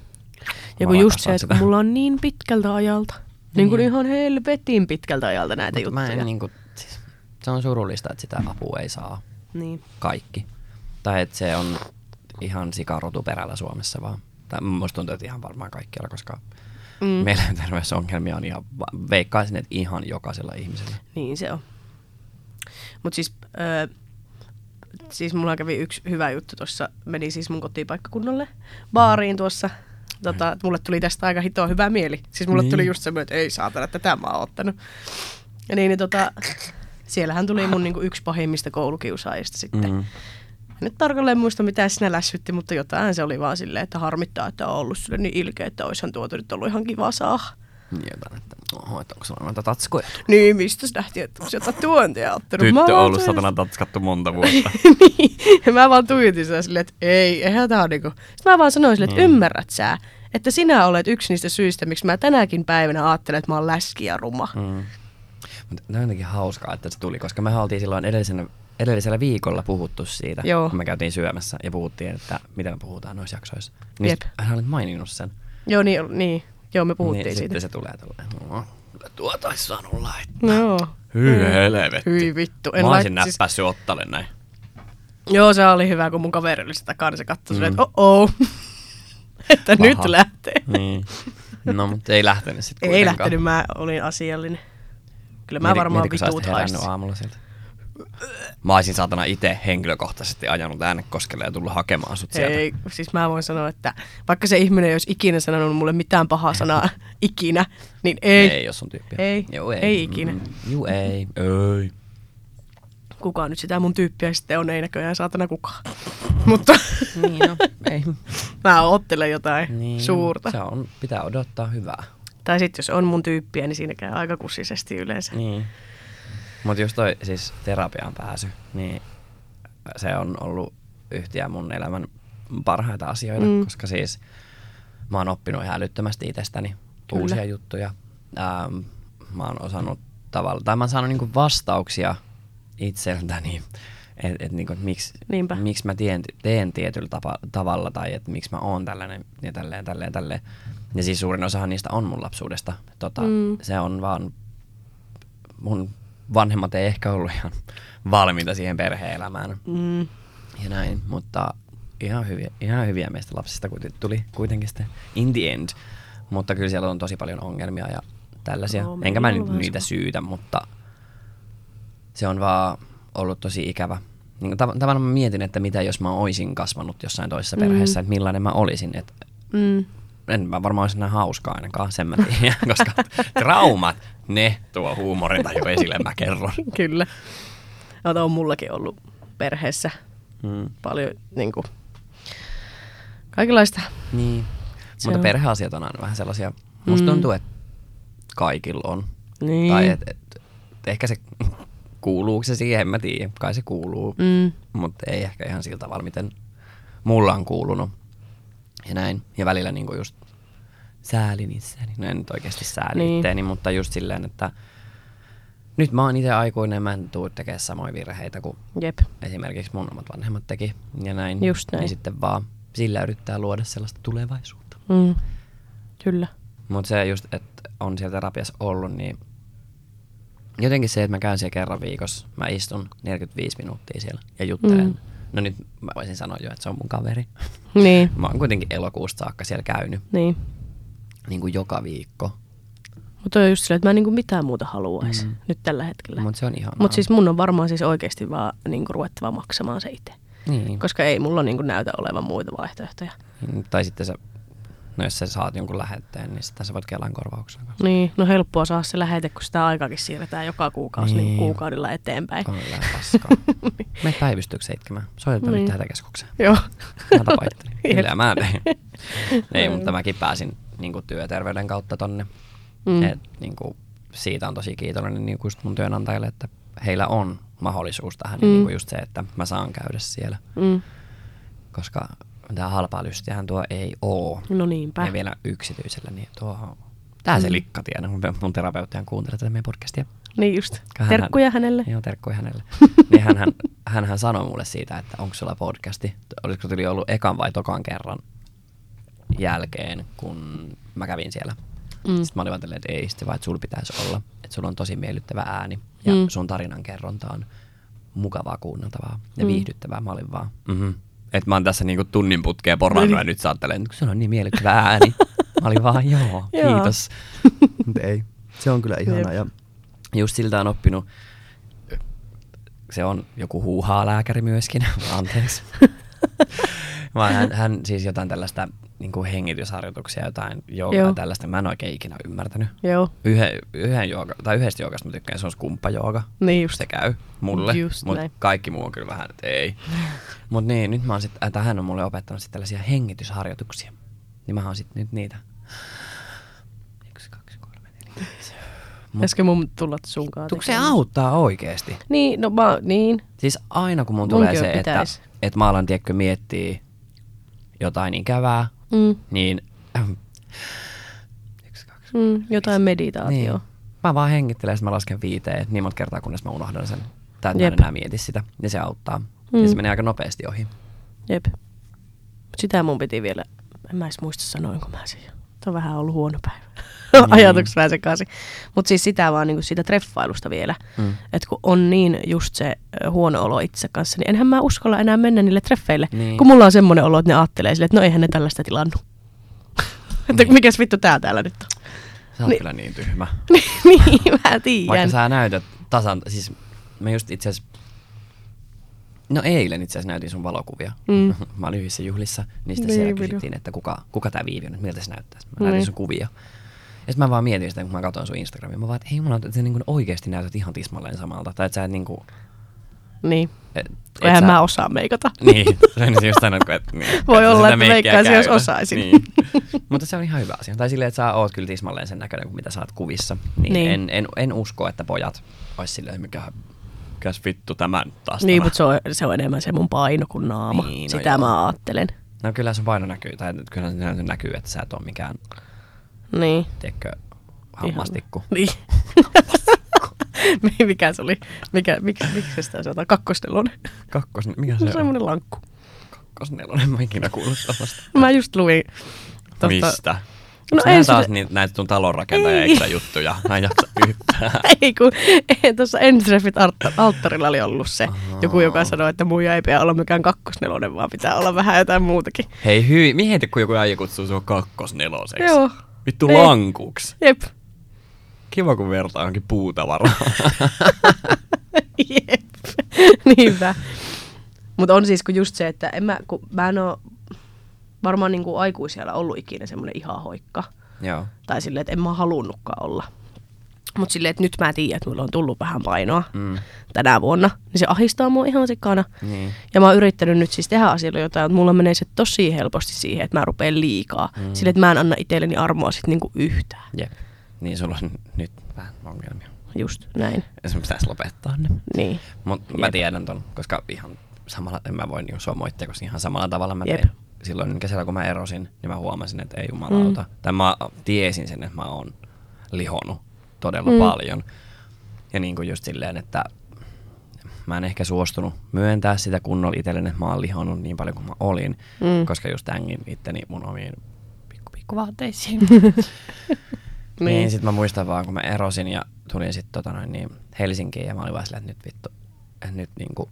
Ja kun just se, että sitä. mulla on niin pitkältä ajalta, niin kuin Niin. ihan helvetin pitkältä ajalta näitä Mut juttuja. Mä en niinku, siis, se on surullista, että sitä apua ei saa Niin. kaikki. Tai että se on ihan sikarotuperällä Suomessa vaan. Tai musta tuntuu, että ihan varmaan kaikkialla, koska Mm. mielenterveysongelmia on ihan, veikkaisin, että ihan jokaisella ihmisellä. Niin se on. Mutta siis, öö, siis mulla kävi yksi hyvä juttu tuossa, meni siis mun kotipaikkakunnalle baariin tuossa. Tota, mulle tuli tästä aika hitoa hyvä mieli. Siis mulle Niin. tuli just semmoinen, että ei saatana, että tätä mä oon ottanut. Ja niin, niin tota, siellähän tuli mun niinku yksi pahimmista koulukiusaajista sitten. Mm. En nyt tarkalleen muista, mitä sinä lässytti, mutta jotain se oli vaan silleen, että harmittaa, että on ollut sille niin ilkeä, että oishan tuota nyt ollut ihan kiva saa. Niin jotain, että oho, että onko sulla noita tatskuja? Niin, mistä nähtiin, että onko jotain tuontia ottanut? Tyttö on ollut satana tatskattu monta vuotta. niin, ja mä vaan tuijotin sitä silleen, että ei, eihän tää on niinku. Sitten mä vaan sanoin silleen, että Mm. ymmärrät sä, että sinä olet yksi niistä syistä, miksi mä tänäkin päivänä ajattelen, että mä oon läski ja ruma. mm. Mutta on jotenkin hauskaa, että se tuli, koska me oltiin silloin edellisenä, edellisellä viikolla puhuttu siitä, Joo. kun me käytiin syömässä ja puhuttiin, että mitä me puhutaan noissa jaksoissa. Niin Jep. hän olit maininnut sen. Joo, niin, niin. Joo, me puhuttiin niin, siitä. Sitten se tulee tällä no, kyllä tuota olisi saanut laittaa. No. Hyi Mm. helvetti. Hyi vittu. Mä olisin lait- siis- näppässyt ottalle näin. Joo, se oli hyvä, kun mun kaveri oli sitä takana, se katsoi Mm. että oh että Paha. nyt lähtee. Niin. No, mutta ei lähtenyt sitten Ei lähtenyt, mä olin asiallinen. Kyllä mä varmaan mieti, olisit vituut haistasin. aamulla sieltä. Mä olisin saatana itse henkilökohtaisesti ajanut äänekoskelle ja tullut hakemaan sut sieltä. Ei, siis mä voin sanoa, että vaikka se ihminen ei olisi ikinä sanonut mulle mitään pahaa sanaa ikinä, niin ei. Ei, jos on tyyppiä. Ei. Joo, ei. Ei ikinä. Mm, Juu, ei. Ei. Kukaan nyt sitä mun tyyppiä sitten on, ei näköjään saatana kukaan. Mutta Niin, no, ei. mä ottelen jotain Niin, suurta. Se on, pitää odottaa hyvää. Tai sitten jos on mun tyyppiä, niin siinä käy aika kussisesti yleensä. Niin. Mutta just toi siis terapiaan pääsy, niin se on ollut yhtiä mun elämän parhaita asioita, Mm. koska siis mä oon oppinut ihan älyttömästi itsestäni Kyllä. uusia juttuja. Ähm, mä oon osannut tavalla, tai mä oon saanut niinku vastauksia itseltäni, että et niinku, et miksi, miksi mä teen, teen tietyllä tapa, tavalla tai että miksi mä oon tällainen ja tälleen, tälleen, tälleen. Ja siis suurin osahan niistä on mun lapsuudesta. Tota, Mm. Se on vaan mun vanhemmat ei ehkä ollut ihan valmiita siihen perhe-elämään Mm. ja näin, mutta ihan hyviä, ihan hyviä meistä lapsista tuli kuitenkin sitten in the end. Mutta kyllä siellä on tosi paljon ongelmia ja tällaisia. Meillä Enkä mä nyt niitä sama. syytä, mutta se on vaan ollut tosi ikävä. Niin tav- tavallaan mä mietin, että mitä jos mä oisin kasvanut jossain toisessa Mm. perheessä, että millainen mä olisin. Et Mm. En mä varmaan olisi hauskaa ainakaan, sen mä tiedän, koska traumat, ne tuo huumorintaju esille, mä kerron. Kyllä. Ota on mullakin ollut perheessä Mm. paljon niin kuin, kaikenlaista. Niin. Se Mutta on. perheasiat on aina vähän sellaisia, musta Mm. tuntuu, että kaikilla on. Niin. Tai et, et, et ehkä se kuuluuko se siihen, en mä tiedä, kai se kuuluu, Mm. mutta ei ehkä ihan sillä tavalla, miten mulla on kuulunut. Ja näin. Ja välillä niinku just säälin itseäni. No en nyt oikeasti sääli Niin. niin. itteeni, mutta just silleen, että nyt mä oon itse aikuinen, mä en tuu tekemään samoja virheitä kuin Jep. esimerkiksi mun omat vanhemmat teki ja näin. Just näin. Niin sitten vaan sillä yrittää luoda sellaista tulevaisuutta. Mm. Kyllä. Mutta se just, että on siellä terapiassa ollut, niin jotenkin se, että mä käyn siellä kerran viikossa, mä istun 45 minuuttia siellä ja juttelen. Mm. No nyt mä voisin sanoa jo, että se on mun kaveri. Niin. Mä oon kuitenkin elokuusta saakka siellä käynyt Niin. niin kuin joka viikko. Mutta on just silleen, että mä en niinku mitään muuta haluaisi mm. Nyt tällä hetkellä. Mutta se on ihanaa. Mutta siis mun on varmaan siis oikeasti vaan niinku ruvettava maksamaan se itse. Niin. koska ei mulla niinku näytä olevan muita vaihtoehtoja. Niin, Tai sitten sä, no jos sä saat jonkun lähetteen, niin sitten sä voit Kelan korvauksena kanssa. Niin, no helppoa saa se lähete, kun sitä aikakin siirretään joka kuukausi niin. Niin. Niin kuukaudella eteenpäin. On vähän paskaa. Me päivystykseen itkemään. Soitetaan Niin. nyt hätäkeskukseen. Joo. Mä tapaittelin. Kyllä mä tein. Ei, mutta mäkin pääsin niin kuin työterveyden kautta tonne. Mm. Mm. Et, niin kuin, siitä on tosi kiitollinen niin kuin just mun työnantajille, että heillä on mahdollisuus tähän. Mm. Mm. Niin kuin just se, että mä saan käydä siellä. Mm. Koska tämä halpaa lystiähän tuo ei oo. No niinpä. Ja vielä yksityisellä, niin tuo Tää se Mm. likka tiedä, mun, mun terapeuttihan kuuntelee tätä meidän podcastia. Niin just. Hän- Terkkuja hänelle. Joo, terkkuja hänelle. niin hän, hän, hänhän sanoi mulle siitä, että onko sulla podcasti. Olisiko tuli ollut ekan vai tokan kerran jälkeen, kun mä kävin siellä. Mm. Sitten mä olin vaan tälleen, että ei, sitten vaan, että sulla pitäisi olla. Että sulla on tosi miellyttävä ääni ja Mm. sun tarinan kerronta on mukavaa kuunneltavaa ja mm. viihdyttävää. Mä olin vaan, mm-hmm. Että mä oon tässä niinku tunnin putkeen porannut Niin. ja nyt sä ajattelen, että sulla on niin miellyttävä ääni. mä olin vaan, joo, kiitos. Ei, se on kyllä ihanaa. Ja just siltä on oppinut, se on joku huuhaa lääkäri myöskin, anteeksi. Vaan hän, hän siis jotain tällaista niin kuin hengitysharjoituksia, jotain joogaa Joo. tällaista. Mä en oikein ikinä ymmärtänyt. Joo, Yhden, yhden jooga, tai yhdestä joogasta mä tykkään, se on skumppajooga. niin just. Se käy mulle, mutta kaikki muu on kyllä vähän, että ei. Mutta niin, nyt mä oon sit, äh, hän on mulle opettanut sit tällaisia hengitysharjoituksia. Niin mä oon sit nyt niitä. Yksi, kaksi, kolme, neljä. Mut- mun tulla sunkaan Tuko se auttaa oikeesti? Niin, no mä, niin. Siis aina kun mun Munkin tulee se, että, pitäis. että mä alan tiedätkö miettiä jotain ikävää, Mm, niin ähm, yksi, kaksi, mm, jotain meditaatioa. niin. Mä vaan hengittelen ja mä lasken viiteen niin monta kertaa, kunnes mä unohdan sen. Tai että mä Jep. en enää mieti sitä. Ja se auttaa. Mm. Mm. Ja se menee aika nopeasti ohi. Jep. Sitä mun piti vielä, en mä edes muista sanoinko mä sen on vähän ollut huono päivä. Niin. Ajatukset vähän sekaisin. Mutta siis sitä vaan niinku siitä treffailusta vielä. Mm. Että kun on niin just se huono olo itse kanssa, niin enhän mä uskalla enää mennä niille treffeille. Niin. Kun mulla on semmoinen olo, että ne ajattelee sille, että no eihän ne tällaista tilannut. että Niin. mikäs vittu tää täällä nyt on. Sä oot Niin. kyllä niin tyhmä. niin, mä tiedän. Vaikka sä näytät tasan, siis mä just itse asiassa, no eilen itse asiassa näytin sun valokuvia. Mm. mä olin yhdessä juhlissa, niistä Niin, siellä video. kysyttiin, että kuka, kuka tää Viivi on, että miltä se näyttää. Mä Niin. näytin sun kuvia. Ja sitten mä vaan mietin sitä, kun mä katsoin sun Instagramia. Mä vaan, että hei mulla että sä niin oikeasti näytät ihan tismalleen samalta. Tai että sä et niinku... Niin. Et, Kun eihän mä osaa meikata. Niin, se on just sanonut, että niin, Voi olla, että meikkiä veikkaisin, jos osaisin. Niin. Mutta se on ihan hyvä asia. Tai silleen, että sä oot kyllä tismalleen sen näköinen kuin mitä sä oot kuvissa. Niin, Niin. En, en, en, usko, että pojat ois silleen, mikä mikäs vittu tämän taas Niin, mutta se on, se on enemmän se mun paino kuin naama. Niin, no Sitä joo. mä ajattelen. No kyllä sun paino näkyy, tai kyllä se näkyy, että sä et ole mikään, Niin. tiedätkö, hammastikku. Niin. mikä se oli? Mikä, miksi, miksi sitä sanotaan? Kakkosnelonen. Kakkos, mikä Se se on on? semmoinen lankku. Kakkosnelonen, mä en ikinä kuullut tällaista. Mä just luin. Tosta, Mistä? No No ei ei se- taas niitä, näitä sun talonrakentaja juttuja. Mä en jaksa yhtään. Ei kun ei, tuossa Entreffit Alt- alttarilla oli ollut se Ahaa. joku, joka sanoi, että muija ei pidä olla mikään kakkosnelonen, vaan pitää olla vähän jotain muutakin. Hei hyi, mieti kun joku äijä kutsuu sua kakkosneloseksi. Joo. Vittu Ei. lankuks. Jep. Kiva kun vertaa johonkin puutavaraa. Jep. Niinpä. Mutta on siis kun just se, että en mä, kun mä en oo varmaan niin kuin aikuisiellä ollut ikinä semmoinen ihan hoikka. Joo. Tai silleen, että en mä halunnutkaan olla. Mutta silleen, että nyt mä tiedän, että mulla on tullut vähän painoa Mm. tänä vuonna. Niin se ahistaa mua ihan sikana. Niin. Ja mä oon yrittänyt nyt siis tehdä asioilla jotain, mutta mulla menee se tosi helposti siihen, että mä rupean liikaa. Mm. Silleen, että mä en anna itselleni armoa sit niinku yhtään. Jep. Niin sulla on nyt vähän ongelmia. Just näin. Ja sun pitäisi lopettaa ne. Niin. Mutta mä Jep. tiedän ton, koska ihan samalla, en mä voi niinku sua moittia, koska ihan samalla tavalla mä Jep. tein. Silloin kesällä kun mä erosin, niin mä huomasin, että ei jumalauta. Mm. Tai mä tiesin sen, että mä oon lihonut todella Mm. paljon. Ja niin kuin just silleen, että mä en ehkä suostunut myöntää sitä kunnolla itselleni, että mä oon lihonnut niin paljon kuin mä olin, Mm. koska just tängin itteni mun omiin pikku pikku vaatteisiin. Niin. Niin, sit mä muistan vaan, kun mä erosin ja tulin sit tota noin, niin Helsinkiin ja mä olin vaan silleen, että nyt vittu, että nyt niinku,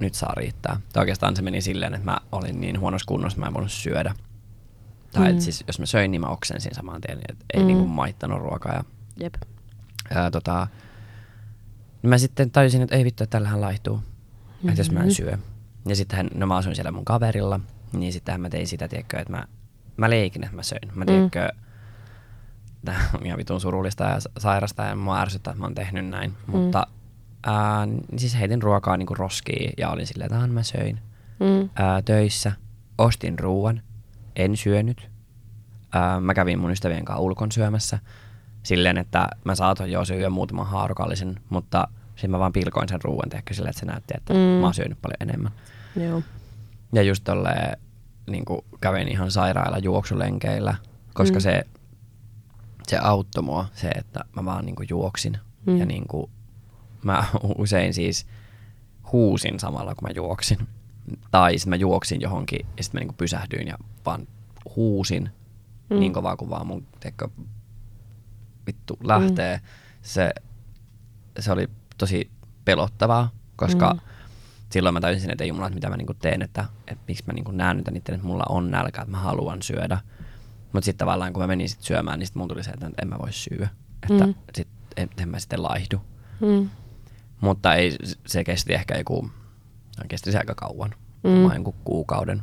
nyt saa riittää. Tai oikeastaan se meni silleen, että mä olin niin huonossa kunnossa, että mä en voinut syödä. Tai Mm. mm. siis jos mä söin, niin mä oksensin saman tien, että ei Mm. mm. niinku maittanut ruokaa. Ja, Jep. ää, tota, niin mä sitten tajusin, että ei vittu, että tällähän laihtuu. Mm-hmm. Että jos mä en syö. ja sittenhän, no mä asuin siellä mun kaverilla, niin sittenhän mä tein sitä, tiedätkö, että mä, mä leikin, että mä söin. Mä tiedätkö, tää on ihan vitun surullista ja sa- sairasta ja mua ärsyttää, että mä oon tehnyt näin. Mm. Mutta ää, siis heitin ruokaa niinku roskiin ja olin silleen, että "Ah, mä söin. Mm. Ää, töissä, ostin ruoan, en syönyt. Ää, mä kävin mun ystävien kanssa ulkon syömässä silleen, että mä saatoin jo syödä muutaman haarukallisen, mutta sitten mä vaan pilkoin sen ruoan tehkö silleen, että se näytti, että Mm. mä oon syönyt paljon enemmän. Joo. Ja just tolleen, niin kävin ihan sairailla juoksulenkeillä, koska Mm. se, se auttoi mua, se, että mä vaan niin juoksin. Mm. Mm. Ja niin kuin, mä usein siis huusin samalla, kun mä juoksin. Tai sitten mä juoksin johonkin ja sitten mä niin pysähdyin ja vaan huusin Mm. niin kovaa kuin vaan mun teko, vittu lähtee. Mm. Se, se oli tosi pelottavaa, koska Mm. silloin mä tajusin, että ei jumala, mitä mä niinku teen, että, että miksi mä niinku näen nyt itse, että mulla on nälkä, että mä haluan syödä. Mutta sitten tavallaan kun mä menin sit syömään, niin sitten mun tuli se, että en mä voi syödä. Että mm. sit, en, en mä sitten laihdu. Mm. Mutta ei, se kesti ehkä joku, kesti se aika kauan. Mm. Jonkun kuukauden,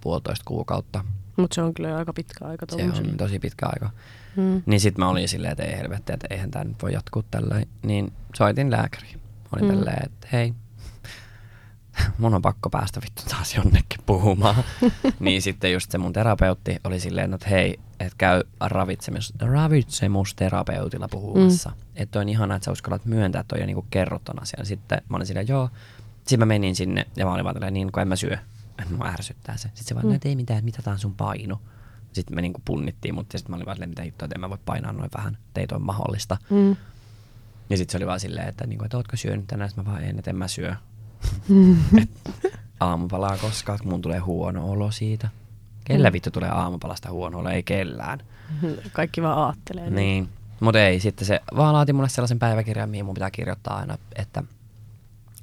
puolitoista kuukautta. Mutta se on kyllä aika pitkä aika Se on tosi pitkä aika. Mm. Niin sit mä olin silleen, että ei helvetti, että eihän tää nyt voi jatkuu tällä. Niin soitin lääkäriin. Olin Mm. mm. tälleen, että hei, mun on pakko päästä vittu taas jonnekin puhumaan. niin sitten just se mun terapeutti oli silleen, että hei, että käy ravitsemus, ravitsemusterapeutilla puhumassa. Mm. Että on ihanaa, että sä uskallat myöntää, että on jo niinku kerrot ton asian. Sitten mä olin silleen, joo. Sitten mä menin sinne ja mä olin vaan tälleen, niin kun en mä syö. Että mua ärsyttää se. Sitten se vaan, Mm. mm. että ei mitään, että mitä tää on sun paino. Sitten me niinku punnittiin, mutta sitten mä olin vaan silleen, mitä hittoa, että en mä voi painaa noin vähän, että ei toi mahdollista. Mm. Ja sitten se oli vaan silleen, että, niinku, että ootko syönyt tänään, Sitten mä vaan en, että en mä syö. Et aamupalaa koskaan, kun mun tulee huono olo siitä. Kellä Mm. vittu tulee aamupalasta huono olo? Ei kellään. Kaikki vaan aattelee. Niin. Mutta ei, sitten se vaan laati mulle sellaisen päiväkirjan, mihin mun pitää kirjoittaa aina, että, että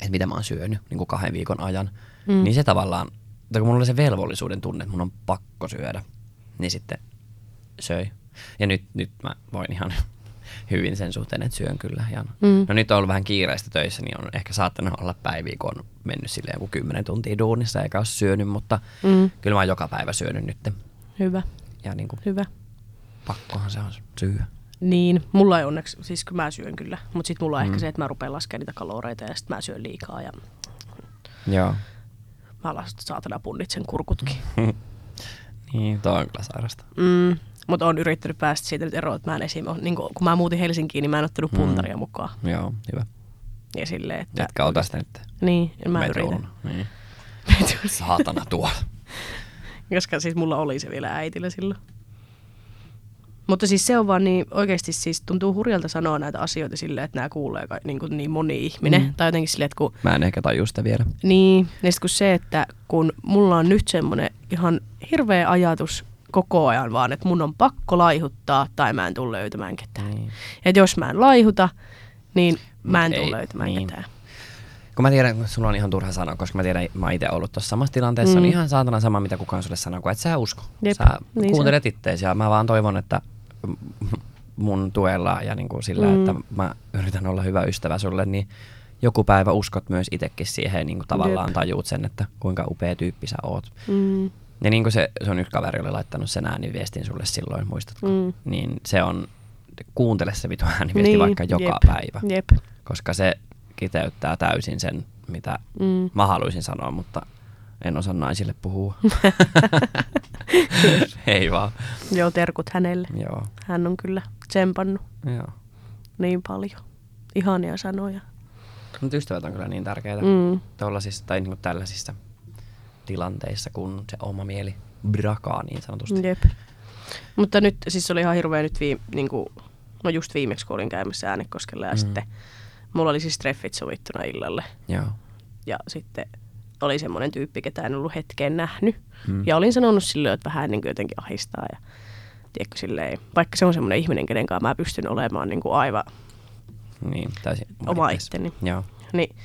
mitä mä oon syönyt niin kuin kahden viikon ajan. Mm. Niin se tavallaan, tai kun mulla oli se velvollisuuden tunne, että mun on pakko syödä, niin sitten söi. Ja nyt, nyt mä voin ihan hyvin sen suhteen, että syön kyllä ihan. Mm. No nyt on ollut vähän kiireistä töissä, niin on ehkä saattanut olla päiviä, kun on mennyt silleen joku kymmenen tuntia duunissa eikä ole syönyt, mutta Mm. kyllä mä oon joka päivä syönyt nyt. Hyvä, Ja niin kuin, hyvä. pakkohan se on syödä. Niin, mulla ei onneksi, siis mä syön kyllä, mutta sitten mulla on mm. ehkä se, että mä rupean laskemaan niitä kaloreita ja sitten mä syön liikaa ja Joo. mä las, saatana punnitsen kurkutkin. niin, toi on kyllä sairasta. Mm. Mutta on yrittänyt päästä siitä nyt eroon, että mä en esim. ole- Niin kun mä muutin Helsinkiin, niin mä en ottanut Mm. puntaria mukaan. Joo, hyvä. Ja silleen, että... Etkä ota sitä nyt Niin, ja mä metroon. yritän. Niin. Metroon. Saatana tuolla. Koska siis mulla oli se vielä äitillä silloin. Mutta siis se on vaan niin, oikeasti siis tuntuu hurjalta sanoa näitä asioita silleen, että nämä kuulee ka- niin, kuin niin moni ihminen. Mm. Mm. Tai jotenkin silleen, että kun, Mä en ehkä taju sitä vielä. niin, ja kun se, että kun mulla on nyt semmoinen ihan hirveä ajatus koko ajan vaan, että mun on pakko laihuttaa tai mä en tule löytämään ketään. Niin. Että jos mä en laihuta, niin mä en tule löytämään niin. ketään. Kun mä tiedän, kun sulla on ihan turha sanoa, koska mä tiedän, mä itse ollut tuossa samassa tilanteessa, Mm. on ihan saatana sama, mitä kukaan sulle sanoo, kun et sä usko. Jep, Sä niin se kuuntelet itteesi ja mä vaan toivon, että mun tuella ja niin kuin sillä, mm. että mä yritän olla hyvä ystävä sulle, niin joku päivä uskot myös itsekin siihen, niin kuin tavallaan Jep. tajuut sen, että kuinka upea tyyppi sä oot. Mm. Ja niin kuin se, se on yksi kaveri oli laittanut sen ääniviestin sulle silloin, muistatko? Mm. Niin se on, kuuntele se vitu ääniviesti Niin, vaikka joka jep, päivä. Jep. Koska se kiteyttää täysin sen, mitä Mm. mä haluaisin sanoa, mutta en osaa naisille puhua. Ei vaan. Joo, terkut hänelle. Joo. Hän on kyllä tsempannut Joo. niin paljon. Ihania sanoja. Mutta ystävät on kyllä niin tärkeitä Mm. tuollaisissa, tai niin tällaisissa tilanteissa, kun se oma mieli brakaa niin sanotusti. Jep. Mutta nyt siis oli ihan hirveä nyt viime, niin kuin, no just viimeksi kun olin käymässä Äänekoskella ja Mm. sitten mulla oli siis treffit sovittuna illalle Joo. ja sitten oli semmoinen tyyppi, ketä en ollut hetkeen nähnyt. Mm. Ja olin sanonut silleen, että vähän niin kuin jotenkin ahistaa ja tiedätkö, silleen, vaikka se on semmoinen ihminen, kenen kanssa mä pystyn olemaan niin kuin aivan Niin, täysin. oma ittees. itteni. Joo. Niin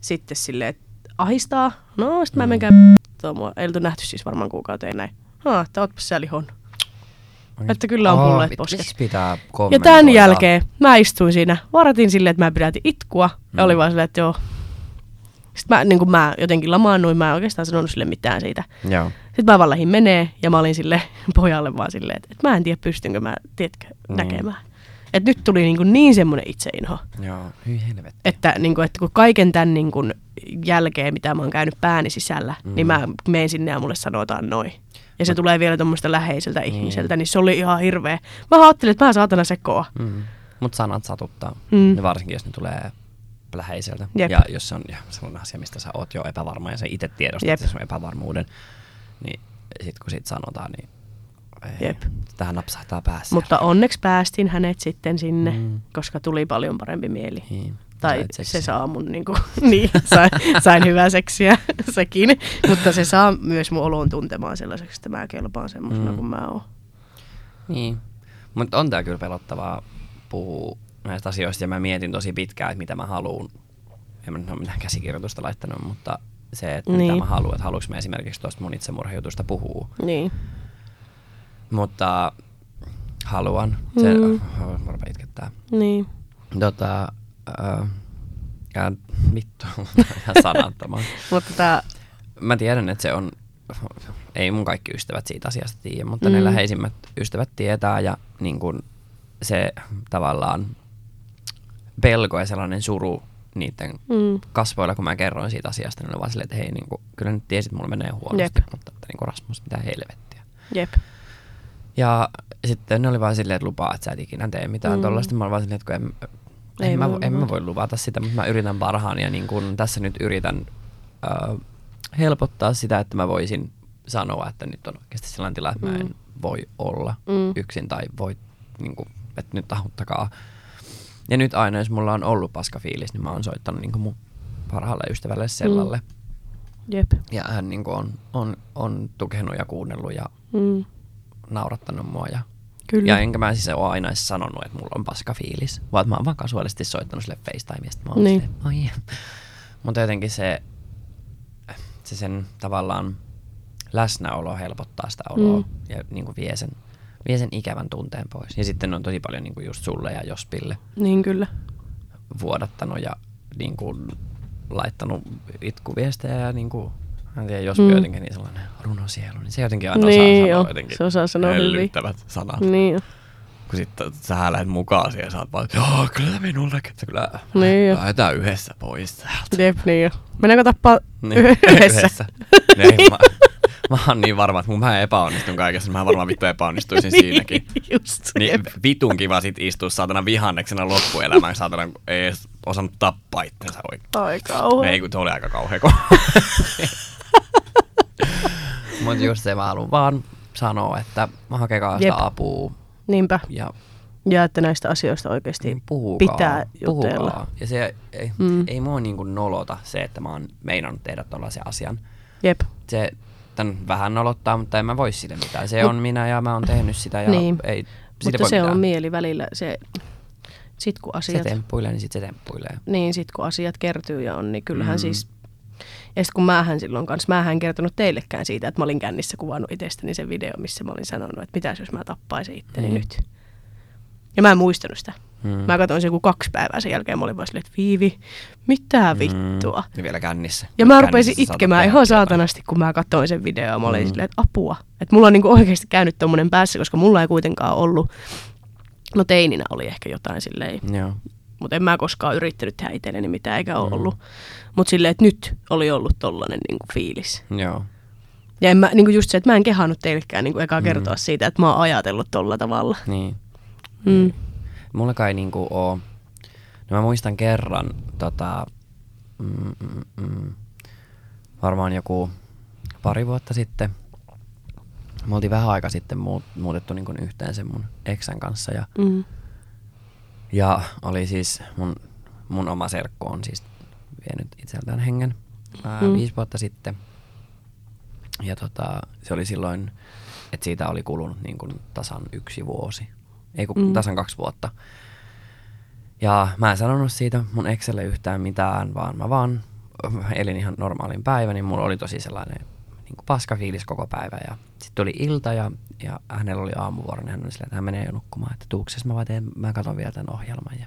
sitten silleen, että ahistaa. No, sitten mä Mm. menkään tuo mua. Ei oltu nähty siis varmaan kuukauteen näin. Haa, että ootpas sä lihon. Että kyllä on Aa, pulleet posket. Pitää Ja tämän jälkeen mä istuin siinä, varatin silleen, että mä pidätin itkua. Ja Mm. oli vaan silleen, että joo. Sitten mä, niin kuin mä jotenkin lamaannuin, mä en oikeastaan sanonut sille mitään siitä. Joo. Sitten mä vaan lähdin menee ja mä olin sille pojalle vaan silleen, että, että mä en tiedä pystynkö mä, tiedätkö, Mm. näkemään. Et nyt tuli niin, kuin niin semmoinen itseinho, Joo, hyi helvetti. että, niin kuin, että kun kaiken tämän niin kuin jälkeen, mitä mä oon käynyt pääni sisällä, mm. niin mä menen sinne ja mulle sanotaan noin. Ja se tulee vielä tuommoista läheiseltä ihmiseltä, niin se oli ihan hirveä. Mä ajattelin, että mä saatana sekoa. Mm. Mutta sanat satuttaa, Mm. ja varsinkin jos ne tulee läheiseltä. Jep. Ja jos se on sellainen asia, mistä sä oot jo epävarma ja sä itse tiedostat Jep. sen epävarmuuden, niin sit kun siitä sanotaan, niin ei, Jep. tähän napsahtaa päässä. Mutta onneksi päästin hänet sitten sinne, Mm. koska tuli paljon parempi mieli. Niin. Tai se saa mun, niin kuin, niin, sain, sain hyvää seksiä sekin, mutta se saa myös mun olon tuntemaan sellaiseksi, että mä kelpaan semmoisena Mm. kuin mä oon. Niin. Mutta on tää kyllä pelottavaa puhua näistä asioista ja mä mietin tosi pitkään, että mitä mä haluan. En mä nyt ole mitään käsikirjoitusta laittanut, mutta se, että. Niin. mitä mä haluan, että haluanko mä esimerkiksi tuosta mun itsemurhajutusta puhua. Niin. Mutta haluan. Se, Mm. mä rupean itkettää. Niin. Tota, äh, vittu, ihan sanattoman. Mutta tää, Mä tiedän, että se on, ei mun kaikki ystävät siitä asiasta tiedä, mutta mm. Ne läheisimmät ystävät tietää ja niin kun se tavallaan pelko ja sellainen suru niiden mm, kasvoilla, kun mä kerroin siitä asiasta, niin ne vaan silleen, että hei, niin kun, kyllä nyt tiesit, mulla menee huonosti, Jep. mutta että niin kuin Rasmus, mitä helvettiä. jep. Ja sitten ne oli vaan silleen, että lupaa, että sä et ikinä tee mitään mm. Mm. tollaista. Mä olin vaan silleen, että kun en, Ei en, mä, voi en mä luvata. voi luvata sitä, mutta mä yritän parhaani ja niin kun tässä nyt yritän äh, helpottaa sitä, että mä voisin sanoa, että nyt on oikeasti sellainen tila, että mä en Mm. voi olla Mm. yksin tai voi, niin kuin, että nyt auttakaa. Ja nyt aina, jos mulla on ollut paska fiilis, niin mä oon soittanut niin mun parhaalle ystävälle Sellalle. Mm. Jep. Ja hän niin on, on, on tukenut ja kuunnellut ja Mm, naurattanut mua ja kyllä. ja enkä mä siis ole aina edes sanonut, että mulla on paska fiilis, vaan mä oon vaan kasuaalisesti soittanut sille FaceTime ja sit mä oon Niin. silleen, "Oi." Mutta jotenkin se, se sen tavallaan läsnäolo helpottaa sitä oloa Mm. ja niin kuin vie, sen, vie sen ikävän tunteen pois. Ja sitten on tosi paljon niin kuin just sulle ja Jospille Niin kyllä. vuodattanut ja niin kuin laittanut itkuviestejä ja niin kuin, mä en tiedä, Jospi Mm. jotenkin niin sellainen runosielu, niin se jotenkin aina Niin osaa joo, sanoa jotenkin se osaa sanoa hyvin. hellyttävät sanat Niin jo. kun sitten sä lähdet mukaan siihen ja sä oot vaan, joo, kyllä minullekin. Että kyllä Niin jo. lähdetään yhdessä pois täältä. Jep, niin jo. Mennäänkö tappaa Niin, yhdessä? Niin, mä, mä oon niin varma, että kun mä epäonnistun kaikessa, niin mä varmaan vittu epäonnistuisin siinäkin. Just. Niin jep. vitun kiva sit istua saatana vihanneksena loppuelämään, saatana ei edes osannut tappaa itsensä oikein. Ai kauhean. Ei kun se oli aika kauhea kun. Mut just se mä haluan vaan sanoa, että hakekaa sitä Jep. apua Niinpä. ja Ja että näistä asioista oikeasti Niin puhukaa, pitää jutella. puhukaa. Ja se ei, Mm. ei mua niinku nolota se, että mä oon meinannut tehdä tollaisen asian. Jep. Se tän vähän nolottaa, mutta en mä voi sille mitään. Se Mut- on minä ja mä oon tehnyt sitä ja Niin. ei sille Mutta se mitään. on mieli välillä. Se, sit kun Se asiat, temppuilee, niin sit se temppuilee. niin sit kun asiat kertyy ja on, niin kyllähän Mm. siis... Ja sitten kun mähän silloin kanssa, mähän en kertonut teillekään siitä, että mä olin kännissä kuvannut itsestäni sen video, missä mä olin sanonut, että mitäs jos mä tappaisin itteni Mm. nyt. Ja mä en muistanut sitä. Mm. Mä katsoin sen joku kaksi päivää sen jälkeen, mä olin vaan silleen, että Viivi, mitä vittua. Mm. Ja vielä kännissä. Ja mä rupesin itkemään ihan saatanasti, kun mä katsoin sen videon. Mä olin Mm. silleen, että apua. Että mulla on niinku oikeasti käynyt tommonen päässä, koska mulla ei kuitenkaan ollut, no teininä oli ehkä jotain silleen, Joo. Mutta en mä koskaan yrittänyt tehdä itselleni mitään, eikä ole Mm. ollut. Mutta silleen, että nyt oli ollut tollanen niinku fiilis. Joo. Ja en mä, niinku just se, että mä en kehannut teillekään niinku eka Mm. kertoa siitä, että mä oon ajatellut tolla tavalla. Niin. Mm. Mulla kai niinku oo... No mä muistan kerran, tota, mm, mm, mm, varmaan joku pari vuotta sitten. Me oltiin vähän aika sitten muut, muutettu niinku yhteen sen mun eksän kanssa ja, Mm. Ja oli siis mun, mun oma serkku on siis vienyt itseltään hengen ää, Mm. viisi vuotta sitten. Ja tota, se oli silloin, että siitä oli kulunut niin kuin tasan yksi vuosi. Ei kun Mm. tasan kaksi vuotta. Ja mä en sanonut siitä mun Excelle yhtään mitään, vaan mä vaan elin ihan normaalin päivän, niin mulla oli tosi sellainen niin kuin paska fiilis koko päivä. Ja sitten tuli ilta ja, ja hänellä oli aamuvuoro, niin hän oli silleen, että hän menee jo nukkumaan, että tuukses mä vaan teen, mä katson vielä tämän ohjelman. Ja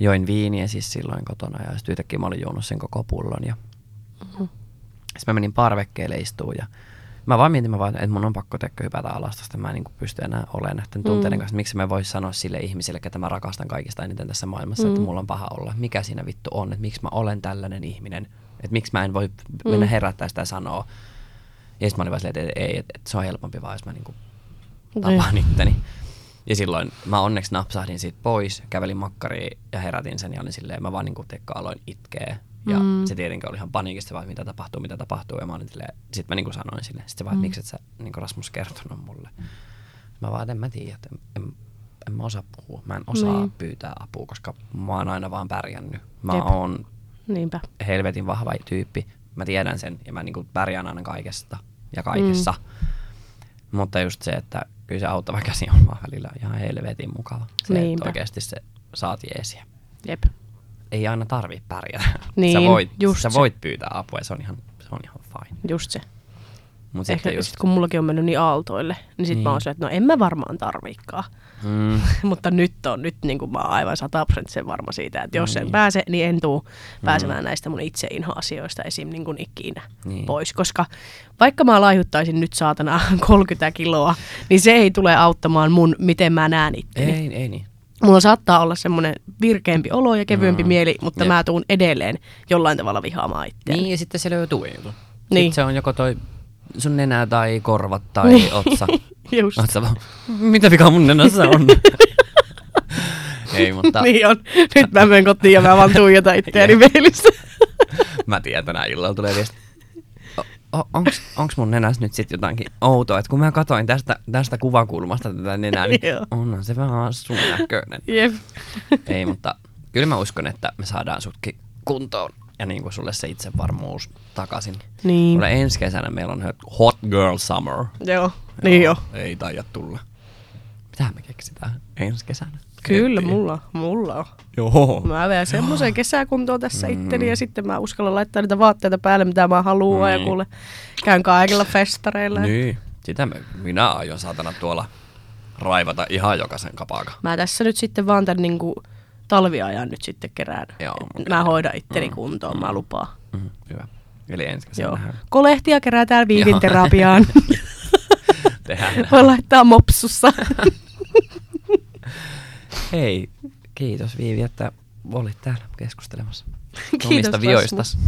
join viiniä siis silloin kotona ja sitten yhtäkkiä mä olin juonut sen koko pullon ja Mhm. sitten mä menin parvekkeelle istuun ja mä vaan mietin, mä vaan, että mun on pakko tekkö hypätä alas tosta, mä en niin pysty enää olemaan näiden tunteiden Mm. kanssa. Miksi mä vois sanoa sille ihmiselle, ketä mä rakastan kaikista eniten tässä maailmassa, mm. että Mm. mulla on paha olla. Mikä siinä vittu on, että miksi mä olen tällainen ihminen, että miksi mä en voi mennä Mm. herättää sitä ja sanoa. Ja sitten mä olin vaan silleen, että ei, että, että se on helpompi vaan, jos mä niinku Niin. tapaan itteni. Ja silloin mä onneksi napsahdin siitä pois, kävelin makkariin ja herätin sen ja olin silleen, mä vaan niinku tekka aloin itkeä. Ja Mm. se tietenkin oli ihan paniikista vaan, mitä tapahtuu, mitä tapahtuu. Ja mä olin silleen, sit mä niinku sanoin sille, sit se vaan, Mm. miksi et sä niinku Rasmus kertonut mulle. Mä vaan, että en mä tiedä, että en, en, en mä osaa puhua. Mä en osaa Niin. pyytää apua, koska mä oon aina vaan pärjännyt. Mä Jep. oon Niinpä. helvetin vahva tyyppi. Mä tiedän sen ja mä niinku pärjään aina kaikesta ja kaikessa. Mm. Mutta just se, että kyllä se auttava käsi on vaan välillä ihan helvetin mukava. Se, Niinpä. että oikeasti se saat jeesiä. Jep. Ei aina tarvi pärjätä. sä, Niin, voit, just sä se. voit pyytää apua ja se on ihan, se on ihan fine. Just se. Mut Ehkä sitten just, just, kun mullakin on mennyt niin aaltoille, niin sit Niin. mä oon silleen, että no en mä varmaan tarviikaan. mm, Mutta nyt on, nyt niin kuin mä oon aivan sataprosenttisen varma siitä, että jos Niin. en pääse, niin en tuu pääsemään näistä mun itse inhoasioista esim. Niin kuin ikinä Niin. pois. Koska vaikka mä laihuttaisin nyt saatana 30 kiloa, niin se ei tule auttamaan mun, miten mä näen itteni. ei, ei niin. Mulla saattaa olla semmoinen virkeämpi olo ja kevyempi Mm. mieli, mutta Jep. mä tuun edelleen jollain tavalla vihaamaan itseäni. Niin, ja sitten se löytyy. Niin. Sitten se on joko toi sun nenä tai korvat tai Niin. otsa. Just. Vaan, mitä vika mun nenässä on? Ei, mutta Niin on. Nyt mä menen kotiin ja mä vaan tuijotan itseäni peilissä. mä tiedän, että tänään illalla tulee viesti. O- onks, onks mun nenässä nyt sit jotakin outoa, että kun mä katoin tästä, tästä kuvakulmasta tätä nenää, niin onhan se vähän sun näköinen. Jep. Ei, mutta kyllä mä uskon, että me saadaan sutkin kuntoon ja niin kuin sulle se itsevarmuus takaisin. Niin. Kuule ensi kesänä meillä on Hot Girl Summer. Joo. Niin jo. Ei taida tulla. Mitä me keksitään ensi kesänä? Kyllä, mulla, mulla on. Joo. Mä vedän semmoisen kesäkuntoon tässä Mm. itteni ja sitten mä uskallan laittaa niitä vaatteita päälle, mitä mä haluan ja Niin. kuule, käyn kaikilla festareilla. Niin. Sitä me, minä aion saatana tuolla raivata ihan jokaisen kapaka. Mä tässä nyt sitten vaan tän niinku talviajan nyt sitten kerään. Joo, okei. Mä hoidan itteni Mm. kuntoon, mä lupaan. Mm, hyvä. Eli ensi kesänä Joo. nähdään. Kolehtia kerätään viivin Joo. terapiaan. Voi laittaa mopsussa. Hei, kiitos Viivi, että olit täällä keskustelemassa. Kiitos, Omista vioistas.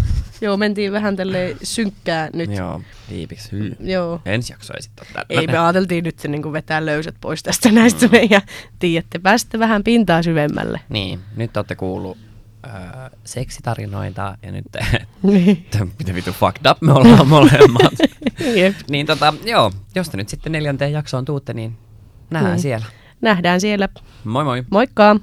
Joo, mentiin vähän tälleen synkkää nyt. Joo, Viipiksi hyy. Joo. Ensi jakso ei sitten ole Ei, me ajateltiin nyt se niin vetää löysät pois tästä näistä mm. meidän, tiedätte, päästä vähän pintaa syvemmälle. Niin, nyt olette kuullut öö, seksitarinoita ja nyt Niin. mitä vitu fucked up me ollaan molemmat. Jep. niin tota, joo, jos te nyt sitten neljänteen jaksoon tuutte, niin nähdään Niin. siellä. Nähdään siellä. Moi moi! Moikka!